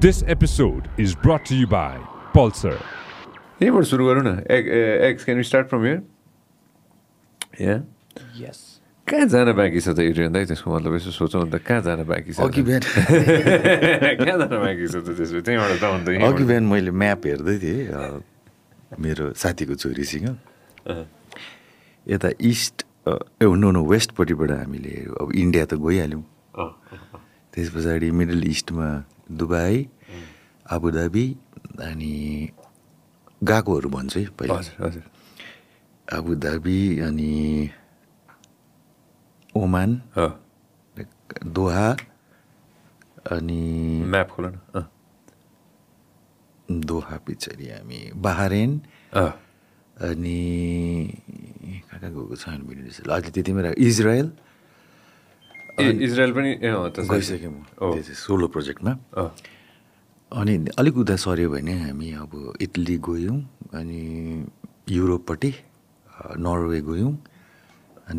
This episode is brought to you by Pulsar. यहीँबाट सुरु गरौँ न x can start from here यहाँ यस कहाँ जान बाँकी छ त एरियन दाइ त्यसको मतलब यसो सोचौँ अन्त कहाँ जान बाँकी छ अघि बिहान कहाँ जान बाँकी छ त त्यसो त्यहीँबाट त अन्त अघि बिहान मैले म्याप हेर्दै थिएँ मेरो साथीको छोरीसँग यता इस्ट ए नो नो वेस्टपट्टिबाट हामीले अब इन्डिया त गइहाल्यौँ। त्यस पछाडि मिडल इस्टमा दुबई आबुधाबी अनि गएकोहरू भन्छु है पहिला। हजुर हजुर। आबुधाबी अनि ओमान दोहा अनि म्याप खोल दोहा पछाडि हामी बाहरेन अनि कहाँ कहाँ गएको छ अहिले त्यतिमै राख इजरायल इजरायल पनि गइसक्यौँ म। सोलो प्रोजेक्टमा। अनि अलिक उता सर्यो भने हामी अब इटली गयौँ अनि युरोपपट्टि नर्वे गयौँ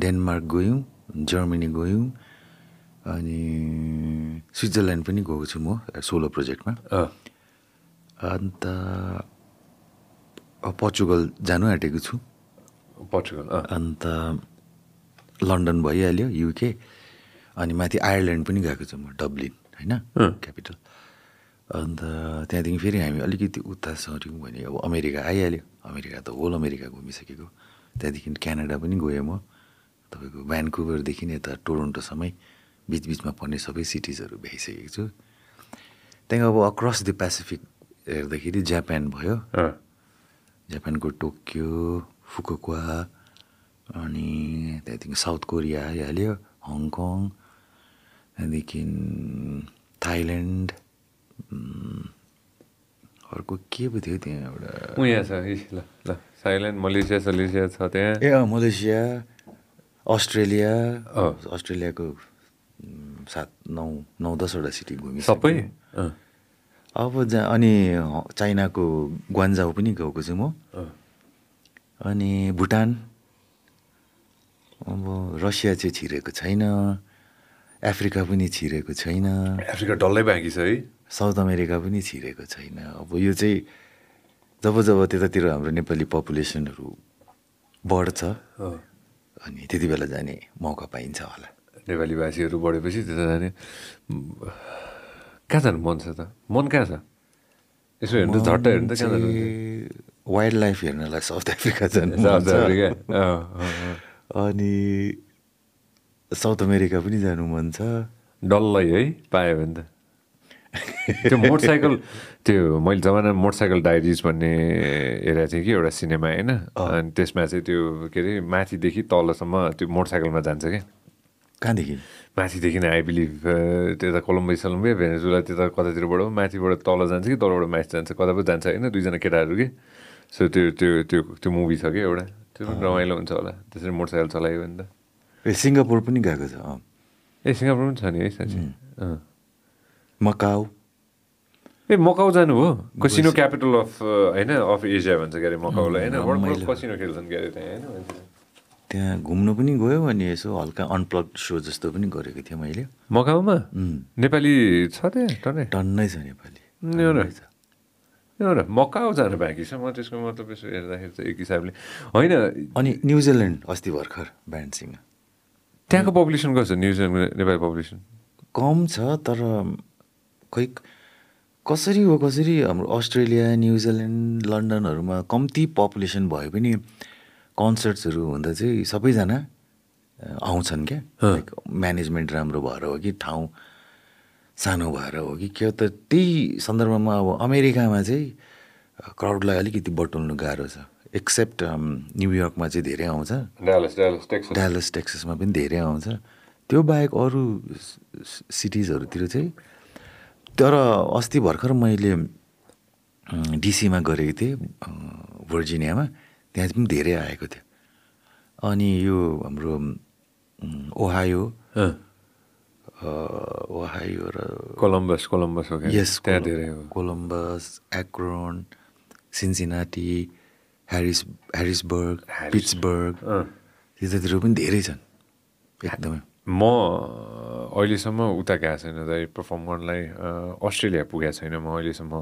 डेनमार्क गयौँ जर्मनी गयौँ अनि स्विजरल्यान्ड पनि गएको छु म सोलो प्रोजेक्टमा। अन्त पोर्चुगल जानु आँटेको छु। पोर्चुगल अन्त लन्डन भइहाल्यो युके। अनि माथि आयरल्यान्ड पनि गएको छु म डब्लिन होइन। क्यापिटल। अन्त त्यहाँदेखि फेरि हामी अलिकति उता सर्यौँ भने अब अमेरिका आइहाल्यो। अमेरिका त होल अमेरिका घुमिसकेको। त्यहाँदेखि क्यानाडा पनि गएँ म। तपाईँको भ्यानकुभरदेखि यता टोरोन्टोसम्म बिचबिचमा पर्ने सबै सिटिजहरू भ्याइसकेको छु। त्यहाँदेखि अब अक्रस द पेसिफिक हेर्दाखेरि जापान भयो। जापानको टोकियो फुकुवा अनि त्यहाँदेखि साउथ कोरिया आइहाल्यो हङकङ त्यहाँदेखि थाइल्यान्ड अर्को के पो थियो त्यहाँ एउटा? छ इ, ल ल थाइल्यान्ड मलेसिया सलेसिया छ त्यहाँ ए अँ मलेसिया अस्ट्रेलिया। अस्ट्रेलियाको सात नौ नौ दसवटा सिटी घुमि सबै? अब जहाँ अनि चाइनाको ग्वान्जाउ पनि गएको छु म। अनि भुटान। अब रसिया चाहिँ छिरेको छैन। अफ्रिका पनि छिरेको छैन। अफ्रिका डल्लै बाँकी छ है। साउथ अमेरिका पनि छिरेको छैन। अब यो चाहिँ जब जब त्यतातिर हाम्रो नेपाली पपुलेसनहरू बढ्छ अनि त्यति बेला जाने मौका पाइन्छ होला। नेपाली भाषीहरू बढेपछि त्यता जाने। कहाँ जानु मन छ त? मन कहाँ छ? यसो हेर्नु झट्ट हेर्नु त कहाँ जानु वाइल्ड लाइफ हेर्नलाई साउथ अफ्रिका जानु साउथ। अफ्रिका। अनि साउथ अमेरिका पनि जानु मन छ। डल्लै है पायो भने त। त्यो मोटरसाइकल त्यो मैले जमाना मोटरसाइकल डायरिज भन्ने हेरेको थिएँ कि एउटा सिनेमा होइन? अनि त्यसमा चाहिँ त्यो के अरे माथिदेखि तलसम्म त्यो मोटरसाइकलमा जान्छ क्या। कहाँदेखि? माथिदेखि नै आई बिलिभ त्यता कोलम्बिया सलम्बिया भेनेजुला त्यता कतातिरबाट माथिबाट तल जान्छ कि तलबाट माथि जान्छ कता पो जान्छ होइन? दुईजना केटाहरू कि। सो त्यो त्यो त्यो त्यो मुभी छ कि एउटा। त्यो पनि रमाइलो हुन्छ होला। त्यसरी मोटरसाइकल चलायो भने त। ए सिङ्गापुर पनि गएको छ ए सिङ्गापुर पनि छ नि है साँच्चै। मकाउ। ए मकाउ जानु हो? कसिनो क्यापिटल अफ होइन अफ एसिया भन्छ के अरे मकाउलाई होइन। कसिनो खेल्छन् के अरे त्यहाँ होइन। त्यहाँ घुम्नु पनि गयो अनि यसो हल्का अनप्लग सो जस्तो पनि गरेको थिएँ मैले। मकाउमा? उम्, नेपाली छ त्यहाँ टन्नै? टन्नै छ नेपाली। एउटा मकाउ जानु बाँकी छ। म त्यसको मतलब यसो हेर्दाखेरि चाहिँ एक हिसाबले। होइन अनि न्युजिल्यान्ड अस्ति भर्खर ब्यान्डसँग त्यहाँको पपुलेसन कस्तो? छ न्युजिल्यान्डको नेपाली पपुलेसन कम छ तर खै कसरी हो कसरी हाम्रो अस्ट्रेलिया न्युजिल्यान्ड लन्डनहरूमा कम्ती पपुलेसन भए पनि कन्सर्ट्सहरू हुँदा चाहिँ सबैजना आउँछन् क्या। लाइक म्यानेजमेन्ट राम्रो भएर हो कि ठाउँ सानो भएर हो कि के त त्यही सन्दर्भमा अब अमेरिकामा चाहिँ क्राउडलाई अलिकति बटुल्नु गाह्रो छ। एक्सेप्ट न्युयोर्कमा चाहिँ धेरै आउँछ। डालस डालस टेक्सस डालस टेक्ससमा पनि धेरै आउँछ। त्यो बाहेक अरू सिटिजहरूतिर चाहिँ तर अस्ति भर्खर मैले डिसीमा गरेको थिएँ भर्जिनियामा त्यहाँ पनि धेरै आएको थियो। अनि यो हाम्रो ओहायो ओहायो र कोलम्बस कोलम्बस हो यस त्यहाँ धेरै हो। Columbus Akron Cincinnati Harris Harrisburg Harris- Pittsburgh. त्यतातिर पनि धेरै छन् एकदमै। म अहिलेसम्म उता गएको छैन दाइ पर्फर्म गर्नलाई अस्ट्रेलिया पुगेको छैन म अहिलेसम्म।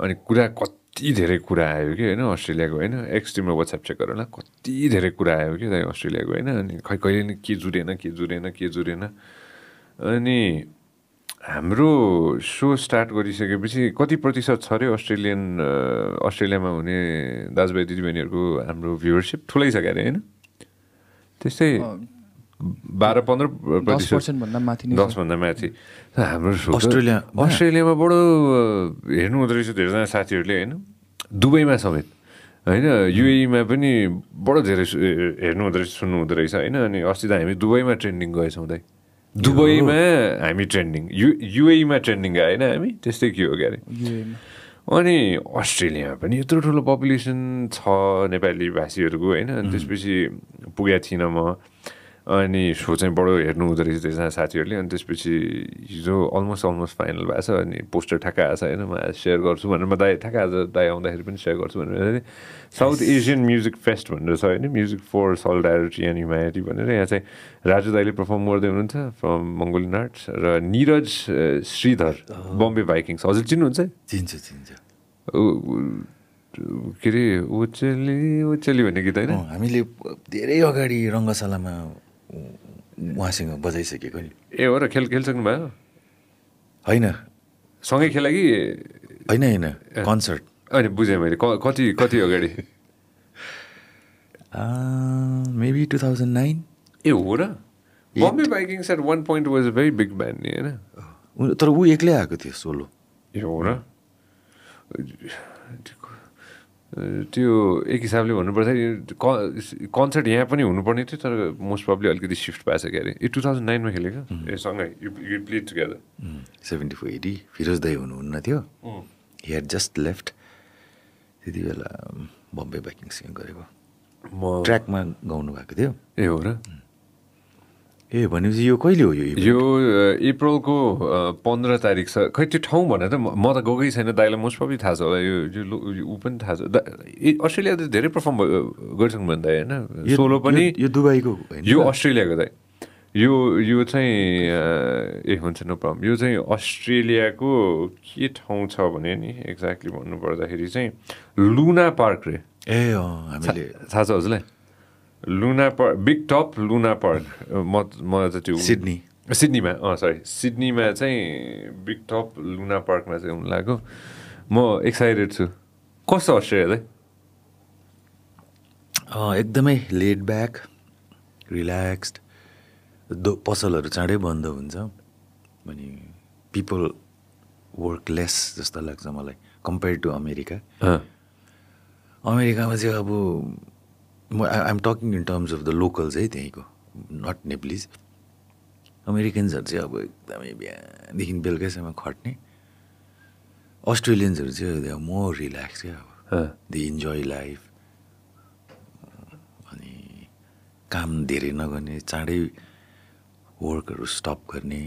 अनि कुरा कति धेरै कुरा आयो कि होइन अस्ट्रेलियाको होइन एक्सट्रिममा वाट्सएप चेक गरेर कति धेरै कुरा आयो कि दाइ अस्ट्रेलियाको होइन अनि खै कहिले नि के जुरेन के जुरेन के जुरेन अनि हाम्रो सो स्टार्ट गरिसकेपछि कति प्रतिशत छ अरे अस्ट्रेलियन अस्ट्रेलियामा हुने दाजुभाइ दिदीबहिनीहरूको हाम्रो भ्युवरसिप ठुलै छ क्या अरे होइन? त्यस्तै बाह्र पन्ध्र दस प्रतिशत। पर्सेन्ट भन्दा माथि नै छ। दसभन्दा माथि। हाम्रो अस्ट्रेलिया- अस्ट्रेलियामा बडो हेर्नु हुँदो रहेछ धेरैजना साथीहरूले होइन? दुबईमा समेत। होइन युएमा पनि बडो धेरै हेर्नु हुँदो रहेछ सुन्नु हुँदो रहेछ होइन? अनि अस्ति त हामी दुबईमा ट्रेन्डिङ गएछौँ दाइ। दुबईमा हामी ट्रेन्डिङ यु युएमा ट्रेन्डिङ गयो होइन हामी त्यस्तै के हो क्या अरे युएमा अनि अस्ट्रेलियामा पनि यत्रो ठुलो पपुलेसन छ नेपाली भाषीहरूको होइन। अनि त्यसपछि पुगेको थिइनँ म अनि सो चाहिँ बडो हेर्नु हुँदो रहेछ त्यसजना साथीहरूले। अनि त्यसपछि हिजो अलमोस्ट अलमोस्ट फाइनल भएको छ अनि पोस्टर ठ्याक्क आएको छ होइन? म सेयर गर्छु भनेर म दाइ ठ्याक्क आज दाइ आउँदाखेरि पनि सेयर गर्छु भनेर साउथ एसियन म्युजिक फेस्ट भनेर छ होइन? Music for solidarity and humanity भनेर। यहाँ चाहिँ राजु दाइले पर्फर्म गर्दै हुनुहुन्छ फ्रम मङ्गोलियन आर्ट्स र निरज श्रीधर बम्बे बाइकिङ्स हजुर चिन्नुहुन्छ? चिन्छ चिन्छ। के अरे ओचेली ओचेली भन्ने गीत होइन? हामीले धेरै अगाडि रङ्गशालामा उहाँसँग बजाइसकेको नि। ए हो र खेल खेलिसक्नु भयो? होइन। सँगै खेला कि? होइन होइन कन्सर्ट। अनि बुझेँ मैले कति कति अगाडि? मेबी टु थाउजन्ड नाइन ए हो र। Bombay Vikings at one point was a very big band नि होइन? तर ऊ एक्लै आएको थियो सोलो ए हो र। त्यो एक हिसाबले भन्नुपर्दा क- कन्सर्ट यहाँ पनि हुनुपर्ने थियो तर मोस्ट प्रब्ली अलिकति सिफ्ट भएको छ क्या अरे। ए टु थाउजन्ड नाइनमा खेलेको। ए सँगै you play together seventy four AD Firoz दाई हुनुहुन्न थियो। हि हेड जस्ट लेफ्ट त्यति बेला बम्बे बाइकिङसँग गरेको। म ट्र्याकमा गाउनु भएको थियो। ए हो र? ए भनेपछि यो कहिले हो यो? यो अप्रिलको पन्ध्र तारिक छ। खै त्यो ठाउँ भनेर त म त गएकै छैन। दाइलाई मोस्ट प्रब्ली थाहा छ होला। यो ऊ पनि थाहा छ। अस्ट्रेलिया त धेरै पर्फर्म गरिसक्नु भयो दाइ होइन? सोलो पनि यो- दुबईको यो अस्ट्रेलियाको दाइ। यो यो चाहिँ ए हुन्छ नो प्रब्लम यो चाहिँ अस्ट्रेलियाको के ठाउँ छ भने नि एक्ज्याक्टली भन्नु पर्दाखेरि चाहिँ लुना पार्क रे। ए थाहा छ हजुरलाई? Luna Park big top Luna Park म म त त्यो सिडनी सिडनीमा अँ सरी सिडनीमा चाहिँ बिग टप लुना पार्कमा चाहिँ हुनु लाग्यो। म एक्साइटेड छु। कस्तो अस्ट्रेलिया चाहिँ? एकदमै लेड ब्याक रिल्याक्स्ड दो पसलहरू चाँडै बन्द हुन्छ। अनि पिपल वर्क लेस जस्तो लाग्छ मलाई कम्पेयर टु अमेरिका। अमेरिकामा चाहिँ अब म I'm talking in terms of the locals है त्यहीँको नट नेप्लिज अमेरिकन्सहरू चाहिँ अब एकदमै बिहानदेखि बेलुकैसम्म खट्ने. अस्ट्रेलियन्सहरू चाहिँ दे आर मोर रिल्याक्स क्या। अब. दे इन्जोय लाइफ अनि काम धेरै नगर्ने चाँडै वर्कहरू स्टप गर्ने.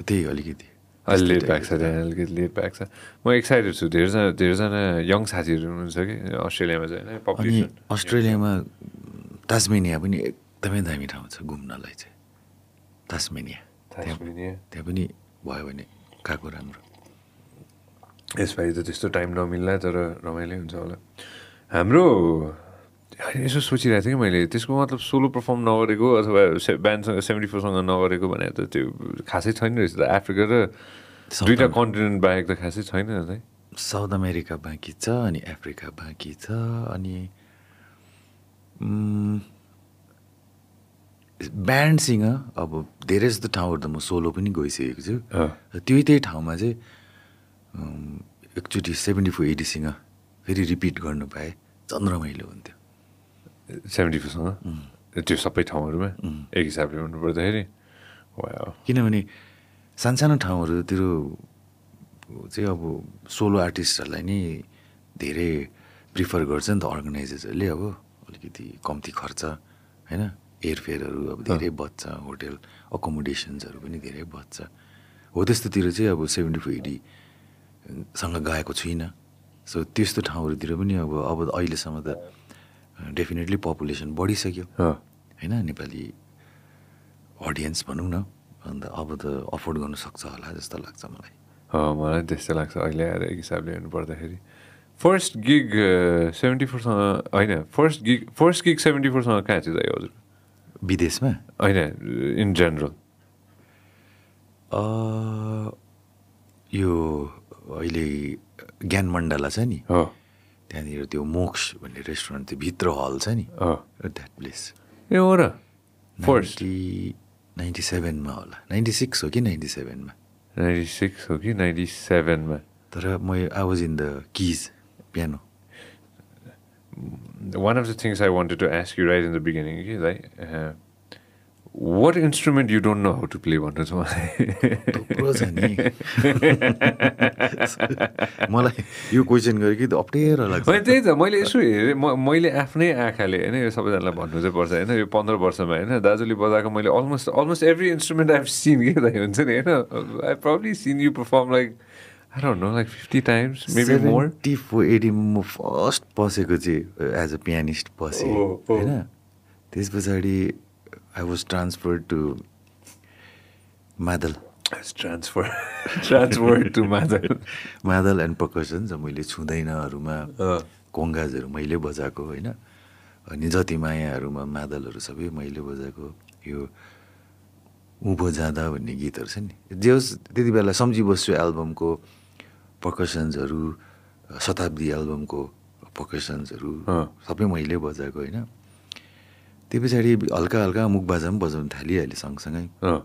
त्यही अलिकति। अलि लेट ब्याक छ त्यहाँ अलिकति लेट ब्याक छ म एक्साइटेड छु धेरैजना धेरैजना यङ साथीहरू हुनुहुन्छ कि अस्ट्रेलियामा चाहिँ होइन? अस्ट्रेलियामा तास्मेनिया पनि एकदमै दामी ठाउँ छ घुम्नलाई चाहिँ। तास्मेनिया। तास्मेनिया। त्यहाँ पनि भयो भने गएको राम्रो। यसपालि त त्यस्तो टाइम नमिल्ला तर रमाइलो हुन्छ होला। हाम्रो होइन, यसो सोचिरहेको थिएँ कि मैले त्यसको मतलब सोलो पर्फर्म नगरेको अथवा से ब्यान्डसँग सेभेन्टी फोरसँग नगरेको भने त त्यो खासै छैन रहेछ त। अफ्रिका र दुइटा कन्टिनेन्ट बाहेक त खासै छैन है। साउथ अमेरिका बाँकी छ अनि अफ्रिका बाँकी छ अनि ब्यान्डसँग अब धेरै जस्तो ठाउँहरू त म सोलो पनि गइसकेको छु। त्यही त्यही ठाउँमा चाहिँ एकचोटि सेभेन्टी फोर एटीसँग फेरि रिपिट गर्नु पाएँ। झन् रमाइलो हुन्थ्यो। सेभेन्टी फोरसँग त्यो सबै ठाउँहरूमा एक हिसाबले भन्नु पर्दाखेरि वा किनभने सानसानो ठाउँहरूतिर चाहिँ अब सोलो आर्टिस्टहरूलाई नै धेरै प्रिफर गर्छ नि त अर्गनाइजर्सहरूले अब अलिकति कम्ती खर्च होइन एयरफेयरहरू अब धेरै बच्छ होटेल अकोमोडेसन्सहरू पनि धेरै बच्छ हो त्यस्तोतिर चाहिँ अब सेभेन्टी फोर एटीसँग गएको छुइनँ सो त्यस्तो ठाउँहरूतिर पनि अब अब अहिलेसम्म त डेफिनेटली पपुलेसन बढिसक्यो। होइन नेपाली अडियन्स भनौँ न अन्त अब त अफोर्ड गर्नु सक्छ होला जस्तो लाग्छ मलाई। मलाई त्यस्तै लाग्छ अहिले आएर एक हिसाबले हेर्नु पर्दाखेरि। फर्स्ट गिग सेभेन्टी फोरसँग होइन first gig first gig seventy फोरसँग कहाँ चाहिँ दाइ हजुर? विदेशमा? होइन इन जेनरल यो अहिले ज्ञान मण्डला छ नि। हो त्यहाँनिर त्यो मोक्स भन्ने रेस्टुरेन्ट त्यो भित्र हल छ नि। द्याट प्लेस ए हो र। फर्स्ट नाइन्टी सेभेनमा होला। नाइन्टी सिक्स हो कि नाइन्टी सेभेनमा? नाइन्टी सिक्स हो कि नाइन्टी सेभेनमा? तर म I was in the keys piano one of the things I wanted to ask you right in the beginning, okay, like, what instrument you don't know how to play भन्नु छ मलाई नि मलाई यो क्वेसन गरेँ कि अप्ठ्यारो लाग्छ। त्यही त मैले यसो हेरेँ म मैले आफ्नै आँखाले होइन यो सबैजनालाई भन्नु चाहिँ पर्छ होइन यो पन्ध्र वर्षमा होइन दाजुले बजाएको मैले almost almost every instrument I've seen के दाइ हुन्छ नि होइन I probably seen you perform like I don't know like fifty times maybe more seventy four एटीमा म फर्स्ट पसेको चाहिँ एज अ पियानिस्ट पसेँ ओ, ओ। होइन। त्यस पछाडि I was transfer to madal transfer transfer to मादर मादल एन्ड प्रकसन छ मैले छुँदैनहरूमा। कोङ्गाजहरू मैले बजाएको होइन? अनि जति मायाहरूमा मादलहरू सबै मैले बजाएको यो उँभो जाँदा भन्ने गीतहरू छ नि। जे होस् त्यति बेला सम्झी बस्छु एल्बमको प्रकसन्सहरू शताब्दी एल्बमको प्रकसन्सहरू अँ। सबै मैले बजाएको होइन? त्यो पछाडि हल्का हल्का मुख बाजा पनि बजाउनु थालिहालेँ सँगसँगै। अँ।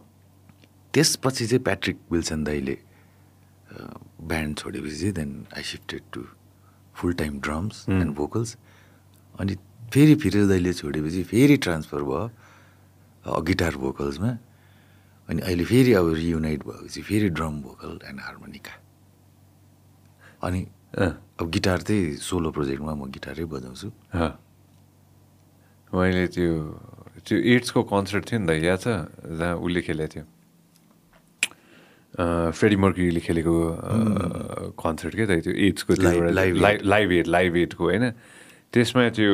त्यसपछि चाहिँ प्याट्रिक विल्सन दाईले ब्यान्ड छोडेपछि चाहिँ then I shifted to full time drums and vocals अनि फेरि फिरोज दाईले छोडेपछि फेरि ट्रान्सफर भयो गिटार भोकल्समा अनि अहिले फेरि अब रियुनाइट भएपछि फेरि ड्रम भोकल एन्ड हार्मोनिका अनि अब गिटार चाहिँ सोलो प्रोजेक्टमा म गिटारै बजाउँछु। मैले त्यो त्यो एड्सको कन्सर्ट थियो नि त याद छ? जहाँ उसले खेलेको थियो। फ्रेडी मर्क्युरीले खेलेको कन्सर्ट के त? त्यो एड्सको लाइभ एड। लाइभ एडको होइन? त्यसमा त्यो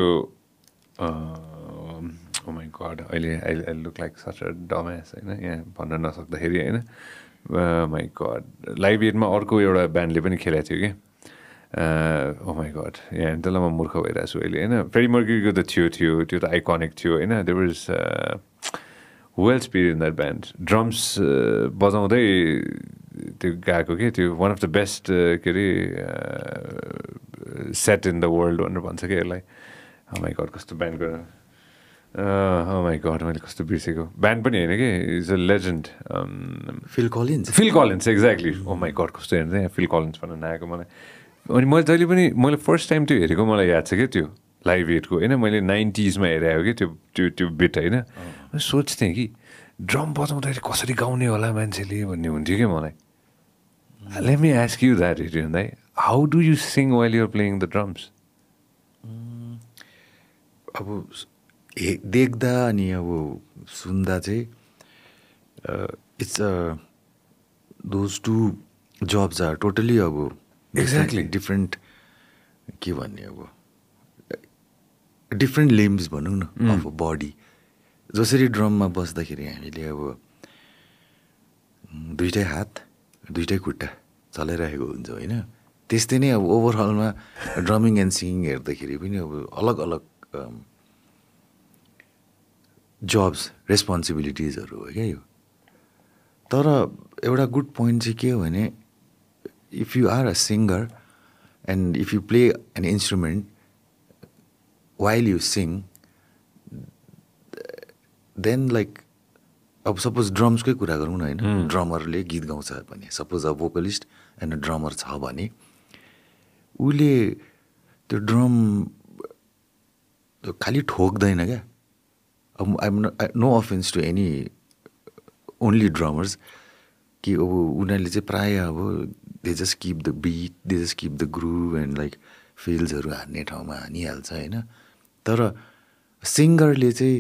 माई गड अहिले अहिले I look like such dummies होइन? यहाँ भन्न नसक्दाखेरि होइन? माई गड लाइभ एडमा अर्को एउटा ब्यान्डले पनि खेलेको थियो कि? ओ माई गड यहाँ म मूर्ख भइरहेको छु अहिले होइन फ्रेडी मर्क्युरीको त थियो थियो त्यो त आइकनिक थियो होइन there was well speed in that band drums बजाउँदै त्यो गएको के त्यो वान अफ द बेस्ट के अरे सेट इन द वर्ल्ड भनेर भन्छ कि यसलाई माई गड कस्तो ब्यान्डको माई गड मैले कस्तो बिर्सेको ब्यान्ड पनि होइन कि is a legend Phil Collins Phil Collins exactly oh my god कस्तो हेर्नु यहाँ फिल कलिन्स भनेर नआएको मलाई अनि मैले जहिले पनि मैले फर्स्ट टाइम त्यो हेरेको मलाई याद छ क्या त्यो लाइभ एडको होइन? मैले नाइन्टिजमा हेरेको कि त्यो त्यो त्यो बिट होइन? सोच्थेँ कि ड्रम बजाउँदाखेरि कसरी गाउने होला मान्छेले भन्ने हुन्थ्यो कि मलाई। Let me ask you that it दाइ how do you sing while you're playing the drums अब हे देख्दा अनि अब सुन्दा चाहिँ it's a those two jobs are totally अब Exactly. डिफ्रेन्ट के भन्ने अब? डिफ्रेन्ट लिम्स भनौँ न अफ अ बडी जसरी ड्रममा बस्दाखेरि हामीले अब दुइटै हात दुइटै खुट्टा चलाइरहेको हुन्छ होइन? त्यस्तै नै अब ओभरअलमा ड्रमिङ एन्ड सिङ्गिङ हेर्दाखेरि पनि अब अलग अलग जब्स रेस्पोन्सिबिलिटिजहरू हो क्या यो? तर एउटा गुड पोइन्ट चाहिँ के हो भने if you are a singer and if you play an instrument while you sing then like अब सपोज ड्रम्सकै कुरा गरौँ न होइन? ड्रमरले गीत गाउँछ भने सपोज अब भोकलिस्ट एन्ड ड्रमर छ भने उसले त्यो ड्रम खालि ठोक्दैन क्या? अब I'm no offence to any only drummers कि अब उनीहरूले चाहिँ प्रायः अब they just keep the beat they just keep the groove and like फिल्ड्सहरू हान्ने ठाउँमा हानिहाल्छ होइन? तर सिङ्गरले चाहिँ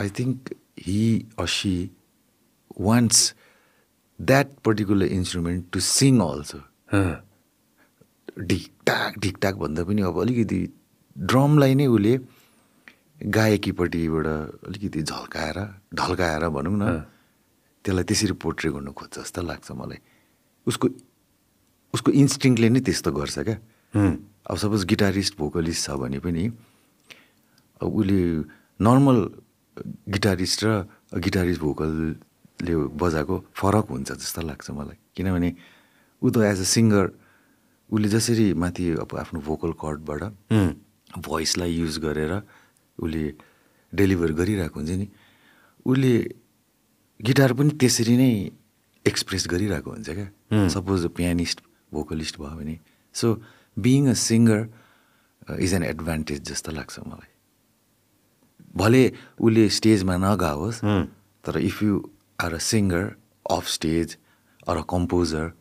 I think he or she wants that particular instrument to sing also ढिकटाक ढिकटाक भन्दा पनि अब अलिकति ड्रमलाई नै उसले गायकीपट्टिबाट अलिकति झल्काएर ढल्काएर भनौँ न त्यसलाई त्यसरी पोर्ट्रे गर्नु खोज्छ जस्तो लाग्छ मलाई। उसको उसको इन्स्टिङले नै त्यस्तो गर्छ क्या। अब सपोज गिटारिस्ट भोकलिस्ट छ भने पनि अब उसले नर्मल गिटारिस्ट र गिटारिस्ट भोकलले बजाएको फरक हुन्छ जस्तो लाग्छ मलाई। किनभने ऊ त एज अ सिङ्गर उसले जसरी माथि अब आफ्नो भोकल कर्डबाट भोइसलाई युज गरेर उसले डेलिभर गरिरहेको हुन्छ नि उसले गिटार पनि त्यसरी नै एक्सप्रेस गरिरहेको हुन्छ क्या। सपोज पियानिस्ट भोकलिस्ट भयो भने so being a singer is an advantage जस्तो लाग्छ मलाई। भले उसले स्टेजमा नगाओस् तर if you are a singer of stage or a composer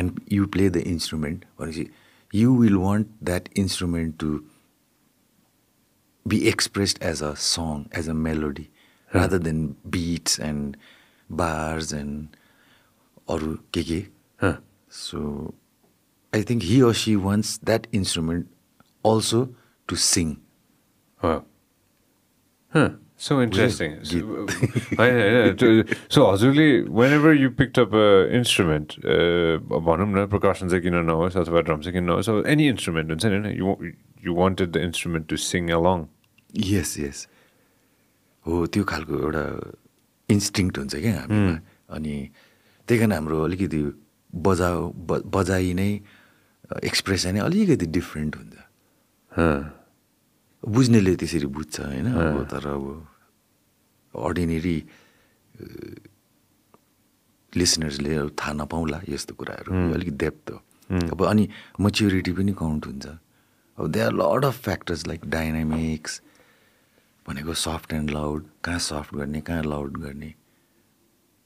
and you play the instrument भनेपछि you will want that instrument to be expressed as a song, as a melody, rather than beats and bars and अरू के के? So I think he or she wants that instrument also to sing so interesting होइन so हजुरले whenever you picked up instrument भनौँ न प्रकाशन चाहिँ किन नहोस् अथवा ड्रम चाहिँ किन नहोस् एनी इन्स्ट्रुमेन्ट हुन्छ नि होइन you you wanted the instrument to sing along yes yes हो त्यो खालको एउटा इन्स्टिङ्क्ट हुन्छ क्या हामीमा। अनि त्यही कारण हाम्रो अलिकति बजा बजाइ नै एक्सप्रेसन नै अलिकति डिफ्रेन्ट हुन्छ। बुझ्नेले त्यसरी बुझ्छ होइन? अब तर अब अर्डिनेरी लिसनर्सले थाहा नपाउला यस्तो कुराहरू। अलिक डेप्थ हो। अब अनि मच्योरिटी पनि काउन्ट हुन्छ। अब they are lot of factors like dynamics भनेको सफ्ट एन्ड लाउड कहाँ सफ्ट गर्ने कहाँ लाउड गर्ने।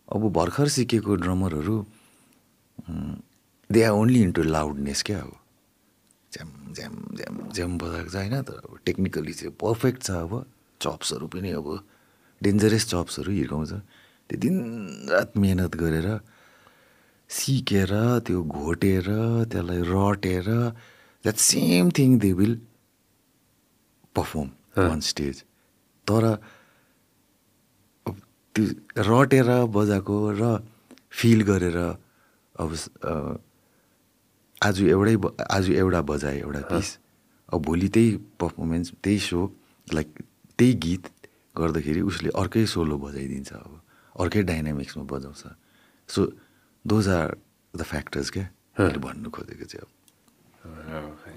अब भर्खर सिकेको ड्रमरहरू they are only into loudness क्या अब? ज्याम ज्याम ज्याम ज्याम बजाएको छ होइन तर अब? टेक्निकली चाहिँ पर्फेक्ट छ अब। चप्सहरू पनि अब डेन्जरस चप्सहरू हिर्काउँछ। त्यो दिनरात मिहिनेत गरेर सिकेर त्यो घोटेर त्यसलाई रटेर that same thing they will perform on stage तर त्यो रटेर बजाएको र फिल गरेर अब आज एउटै आज एउटा बजाए एउटा पिस अब भोलि त्यही पर्फर्मेन्स त्यही सो लाइक त्यही गीत गर्दाखेरि उसले अर्कै सोलो बजाइदिन्छ अब। अर्कै डाइनामिक्समा बजाउँछ। So those are the factors क्या। मैले भन्नु खोजेको चाहिँ अब।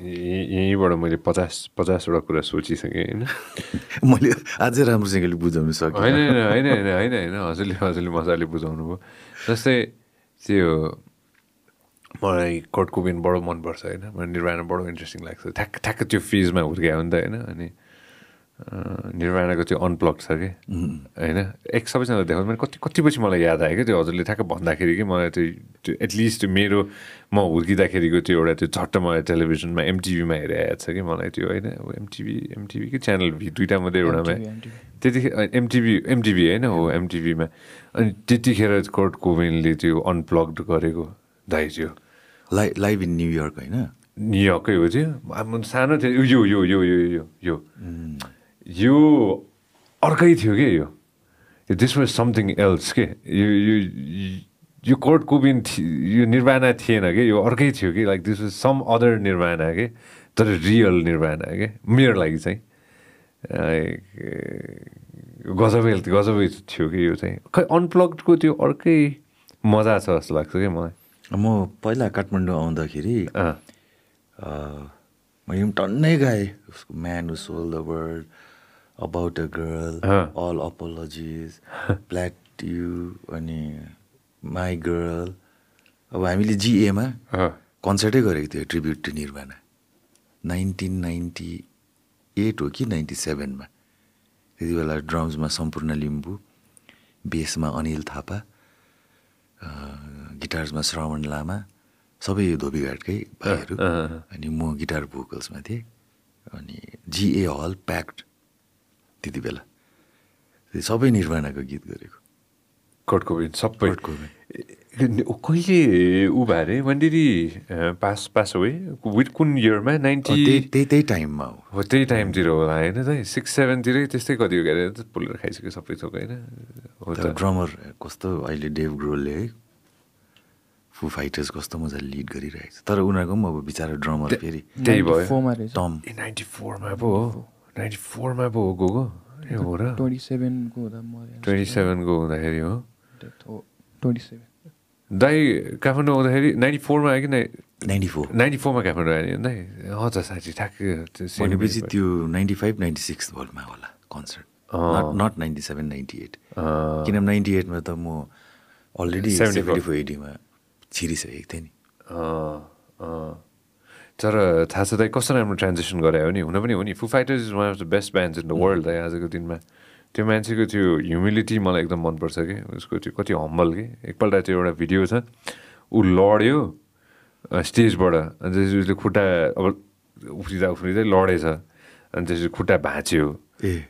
यहीँबाट मैले पचास पचासवटा कुरा सोचिसकेँ होइन? मैले अझै राम्रोसँगले बुझाउनु सकेँ होइन होइन होइन होइन होइन हजुरले हजुरले मजाले बुझाउनु भयो। जस्तै त्यो मलाई कोट कुबिन बडो मनपर्छ होइन? मलाई निर्वाणा बडो इन्ट्रेस्टिङ लाग्छ। ठ्याक्क ठ्याक्क त्यो फिजमा हुर्क्यो नि त होइन? अनि निर्वाणाको त्यो अनप्लग छ कि? होइन? एक सबैजना देखाउँदा मैले कति कति पछि मलाई याद आयो क्या त्यो हजुरले ठ्याक्क भन्दाखेरि कि मलाई त्यो त्यो एटलिस्ट मेरो म हुर्किँदाखेरिको त्यो एउटा त्यो झट्ट मलाई टेलिभिजनमा एमटिभीमा याद छ कि मलाई त्यो होइन? अब एमटिभी एमटिभी कि च्यानल भी दुइटा मात्रै एउटामा त्यतिखेर एमटिभी एमटिभी होइन हो एमटिभीमा अनि त्यतिखेर कोर्ट कोविनले त्यो अनप्लग्ड गरेको दाइ थियो। लाइ लाइभ इन न्युयोर्क होइन? न्युयोर्कै हो त्यो। सानो थियो यो यो यो यो यो यो अर्कै थियो कि यो दिस वाज समथिङ एल्स के यो यो यो कोर्ट कोबिन यो निर्वाणा थिएन कि यो अर्कै थियो कि like this was some other Nirvana के तर रियल निर्वाणा के मेरो लागि चाहिँ गजबै गजबै थियो कि यो चाहिँ खै अनप्लग्डको त्यो अर्कै मजा छ जस्तो लाग्छ क्या मलाई म पहिला काठमाडौँ आउँदाखेरि मैले टन्नै गाएँ। Man who sold the world about a girl all apologies black you अनि माई गर्ल अब हामीले जिएमा कन्सर्टै गरेको थियो tribute to Nirvana nineteen ninety eight हो कि नाइन्टी सेभेनमा त्यति बेला ड्रम्समा सम्पूर्ण लिम्बू बेसमा अनिल थापा गिटार्समा श्रवण लामा सबै धोबीघाटकै भाइहरू। अनि म गिटार भोकल्समा थिएँ। अनि जिए हल प्याक्ड त्यति बेला सबै निर्वाणाको गीत गरेको। कोटको सबै। कहिले ऊ भयो अरे when did he pass pass away with कुन इयरमा नाइन्टी त्यही त्यही त्यही टाइममा हो। हो त्यही टाइमतिर होला होइन त? सिक्स सेभेनतिरै त्यस्तै कति हो के अरे पुलेर खाइसक्यो सबै थोक होइन? हो त। ड्रमर कस्तो? अहिले डेभ ग्रोलले है? फु फाइटर्स कस्तो मजाले लिड गरिरहेको छ। तर उनीहरूको पनि अब बिचरा ड्रमर फेरि। त्यही भयो। टम नाइन्टी फोरमा पो हो। नाइन्टी फोरमा पो हो गएको ए हो र ट्वेन्टी सेभेनको हुँदा ट्वेन्टी सेभेनको हुँदाखेरि हो ट्वेन्टी सेभेन दाइ काठमाडौँ आउँदाखेरि नाइन्टी फोरमा आयो कि नाइ नाइन्टी फोर नाइन्टी फोरमा काठमाडौँ आयो नि दाइ त साँच्ची ठ्याक्कै भनेपछि त्यो नाइन्टी फाइभ नाइन्टी सिक्स भोल्टमा होला concert. Not ninety seven ninety eight. किनभने नाइन्टी एटमा त म अलरेडी 74 सेभेन्टी फोर एटीमा छिरिसकेको थिएँ नि अँ, अँ। तर थाहा छ दाइ कस्तो राम्रो ट्रान्जेक्सन गरायो नि? हुन पनि हो नि? Foo Fighters is one of the best bands in the world दाइ आजको दिनमा। त्यो मान्छेको त्यो ह्युमिलिटी मलाई एकदम मनपर्छ कि। उसको त्यो कति हम्बल कि। एकपल्ट त्यो एउटा भिडियो छ। ऊ लड्यो स्टेजबाट। अनि त्यसपछि उसले खुट्टा अब उफ्रिँदा उफ्रिँदै लडेछ। अनि त्यसपछि खुट्टा भाँच्यो।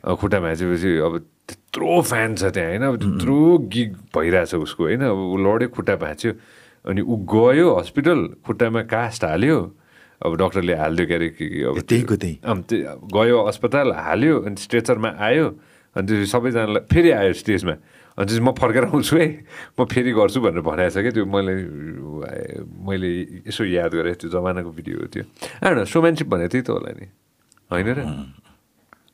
अब खुट्टा भाँचेपछि अब त्यत्रो फ्यान छ त्यहाँ होइन? अब त्यत्रो गिग भइरहेछ उसको होइन? अब ऊ लड्यो खुट्टा भाँच्यो। अनि ऊ गयो हस्पिटल खुट्टामा कास्ट हाल्यो। अब डक्टरले हालिदियो के अरे कि अब त्यहीँको त्यहीँ। त्यो गयो अस्पताल हाल्यो अनि स्ट्रेचरमा आयो अनि त्यसपछि सबैजनालाई फेरि आयो स्टेजमा अनि त्यसपछि म फर्केर आउँछु है। म फेरि गर्छु भनेर भनेको छ क्या त्यो मैले मैले यसो याद गरेँ त्यो जमानाको भिडियो हो त्यो। आएन सोम्यानसिप भने त्यही त होला नि। होइन र?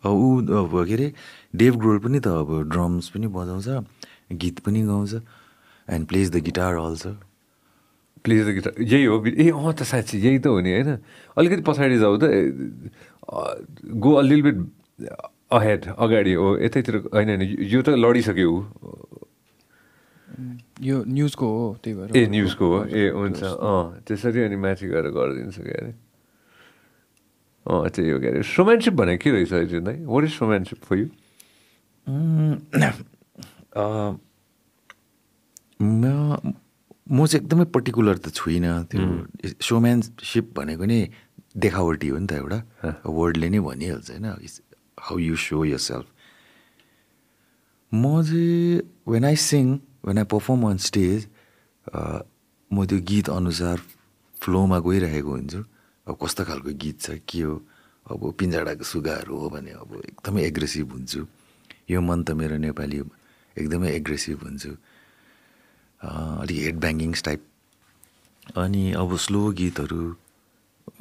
ऊ अब के अरे डेभ ग्रोल पनि त अब ड्रम्स पनि बजाउँछ गीत पनि गाउँछ and plays the guitar also plays the guitar यही हो ए अँ त साँच्ची यही त हो नि होइन? अलिकति पछाडि जाऊ त गो अलिल बिट अहेड अगाडि हो। यतैतिर होइन होइन यो त लडिसक्यो ऊ। यो न्युजको हो त्यही भएर ए न्युजको हो? ए हुन्छ। अँ त्यसरी अनि माथि गएर गरिदिन्छ क्या अरे। अँ त्यही हो क्या अरे। रोमान्सिप भनेको के रहेछ अहिले दाइ वाट इज रोमान्सिप फर यु म म चाहिँ एकदमै पर्टिकुलर त छुइनँ त्यो सोम्यानसिप भनेको नै देखावटी हो नि त एउटा। वर्डले नै भनिहाल्छ होइन how you show yourself म चाहिँ when I sing when I perform on stage म त्यो गीत अनुसार फ्लोमा गइरहेको हुन्छु। अब कस्तो खालको गीत छ के हो? अब पिन्जाडाको सुगाहरू हो भने अब एकदमै एग्रेसिभ हुन्छु। यो मन त मेरो नेपाली एकदमै एग्रेसिभ हुन्छु। अलिक हेड ब्याङ्गिङ्स टाइप अनि अब स्लो गीतहरू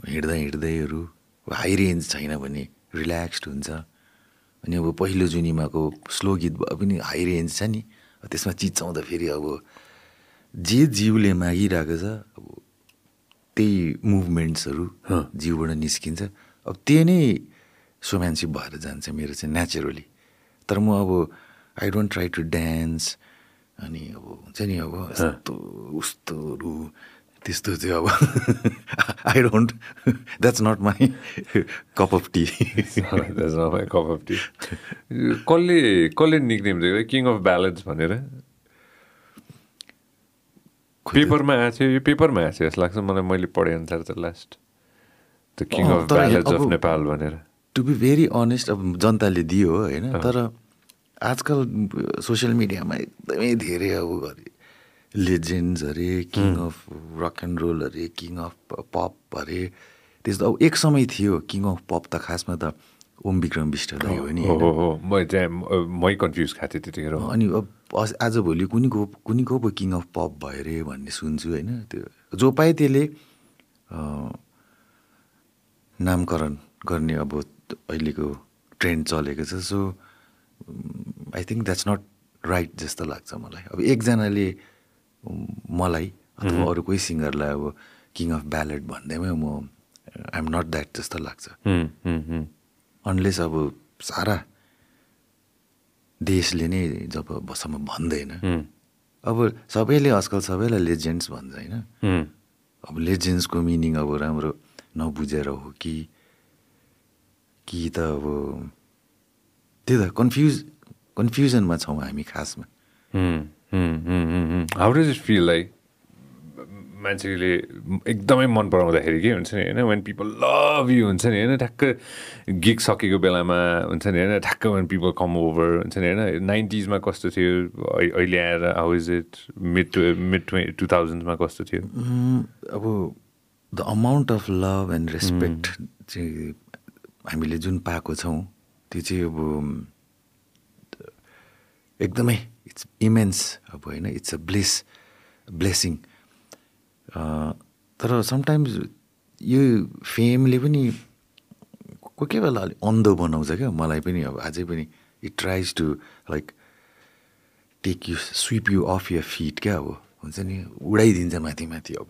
हिँड्दा हिँड्दैहरू हाई रेन्ज छैन भने रिल्याक्स्ड हुन्छ। अनि अब पहिलो जुनीमाको स्लो गीत भए पनि हाई रेन्ज छ नि। त्यसमा चिच्याउँदा फेरि अब जे जिउले मागिरहेको छ अब त्यही मुभमेन्ट्सहरू जिउबाट निस्किन्छ। अब त्यो नै सोम्यानसिप भएर जान्छ मेरो चाहिँ नेचुरली तर म अब I don't try to dance अनि अब हुन्छ नि अब यस्तो उस्तोहरू त्यस्तो चाहिँ अब I don't that's not my cup of tea cup of tea कसले कसले निक्नेम दिएको किङ अफ ब्यालेन्स भनेर? पेपरमा आएको थियो यो पेपरमा आएको थियो जस्तो लाग्छ मलाई मैले पढे अनुसार त last the king of balance of Nepal भनेर। टु बी भेरी अनेस्ट अब जनताले दियो होइन? तर आजकल सोसियल मिडियामा एकदमै धेरै अब अरे लेजेन्ड्स अरे king of rock and roll अरे किङ अफ पप अरे त्यस्तो अब एक समय थियो किङ अफ पप त खासमा त ओम विक्रम विष्ट दाई हो नि म कन्फ्युज खाएको थिएँ त्यतिखेर। अनि अब आजभोलि कुनीको कुनीको पो किङ अफ पप भयो अरे भन्ने सुन्छु होइन त्यो। जो पाए त्यसले नामकरण गर्ने अब अहिलेको ट्रेन्ड चलेको छ। So I think that's not right जस्तो लाग्छ मलाई। अब एकजनाले मलाई अथवा अरू कोही सिङ्गरलाई अब किङ अफ ब्यालेट भन्दैमै म आइएम नट द्याट जस्तो लाग्छ। अनलेस अब सारा देशले नै जब बसम्म भन्दैन। अब सबैले आजकल सबैलाई लेजेन्ड्स भन्छ होइन। अब लेजेन्ड्सको मिनिङ अब राम्रो नबुझेर हो कि कि त अब त्यही त कन्फ्युज कन्फ्युजनमा छौँ हामी खासमा. How does it feel like मान्छेले एकदमै मन पराउँदाखेरि के हुन्छ नि होइन? वेन पिपल लभ यु हुन्छ नि होइन? ठ्याक्क गिग सकेको बेलामा हुन्छ नि होइन? ठ्याक्क वेन पिपल कम ओभर हुन्छ नि होइन? नाइन्टिजमा कस्तो थियो? अहि- अहिले आएर how is it mid mid two थाउजन्डमा कस्तो थियो? अब the amount of love and respect चाहिँ हामीले जुन पाएको छौँ त्यो चाहिँ अब एकदमै इट्स इमेन्स अब होइन इट्स अ ब्लेस ब्लेसिङ। तर समटाइम्स यो फेमले पनि कोही कोही बेला अलिक अन्धो बनाउँछ क्या मलाई पनि अब अझै पनि it tries to like take you sweep you off your feet क्या अब हुन्छ नि? उडाइदिन्छ माथि माथि अब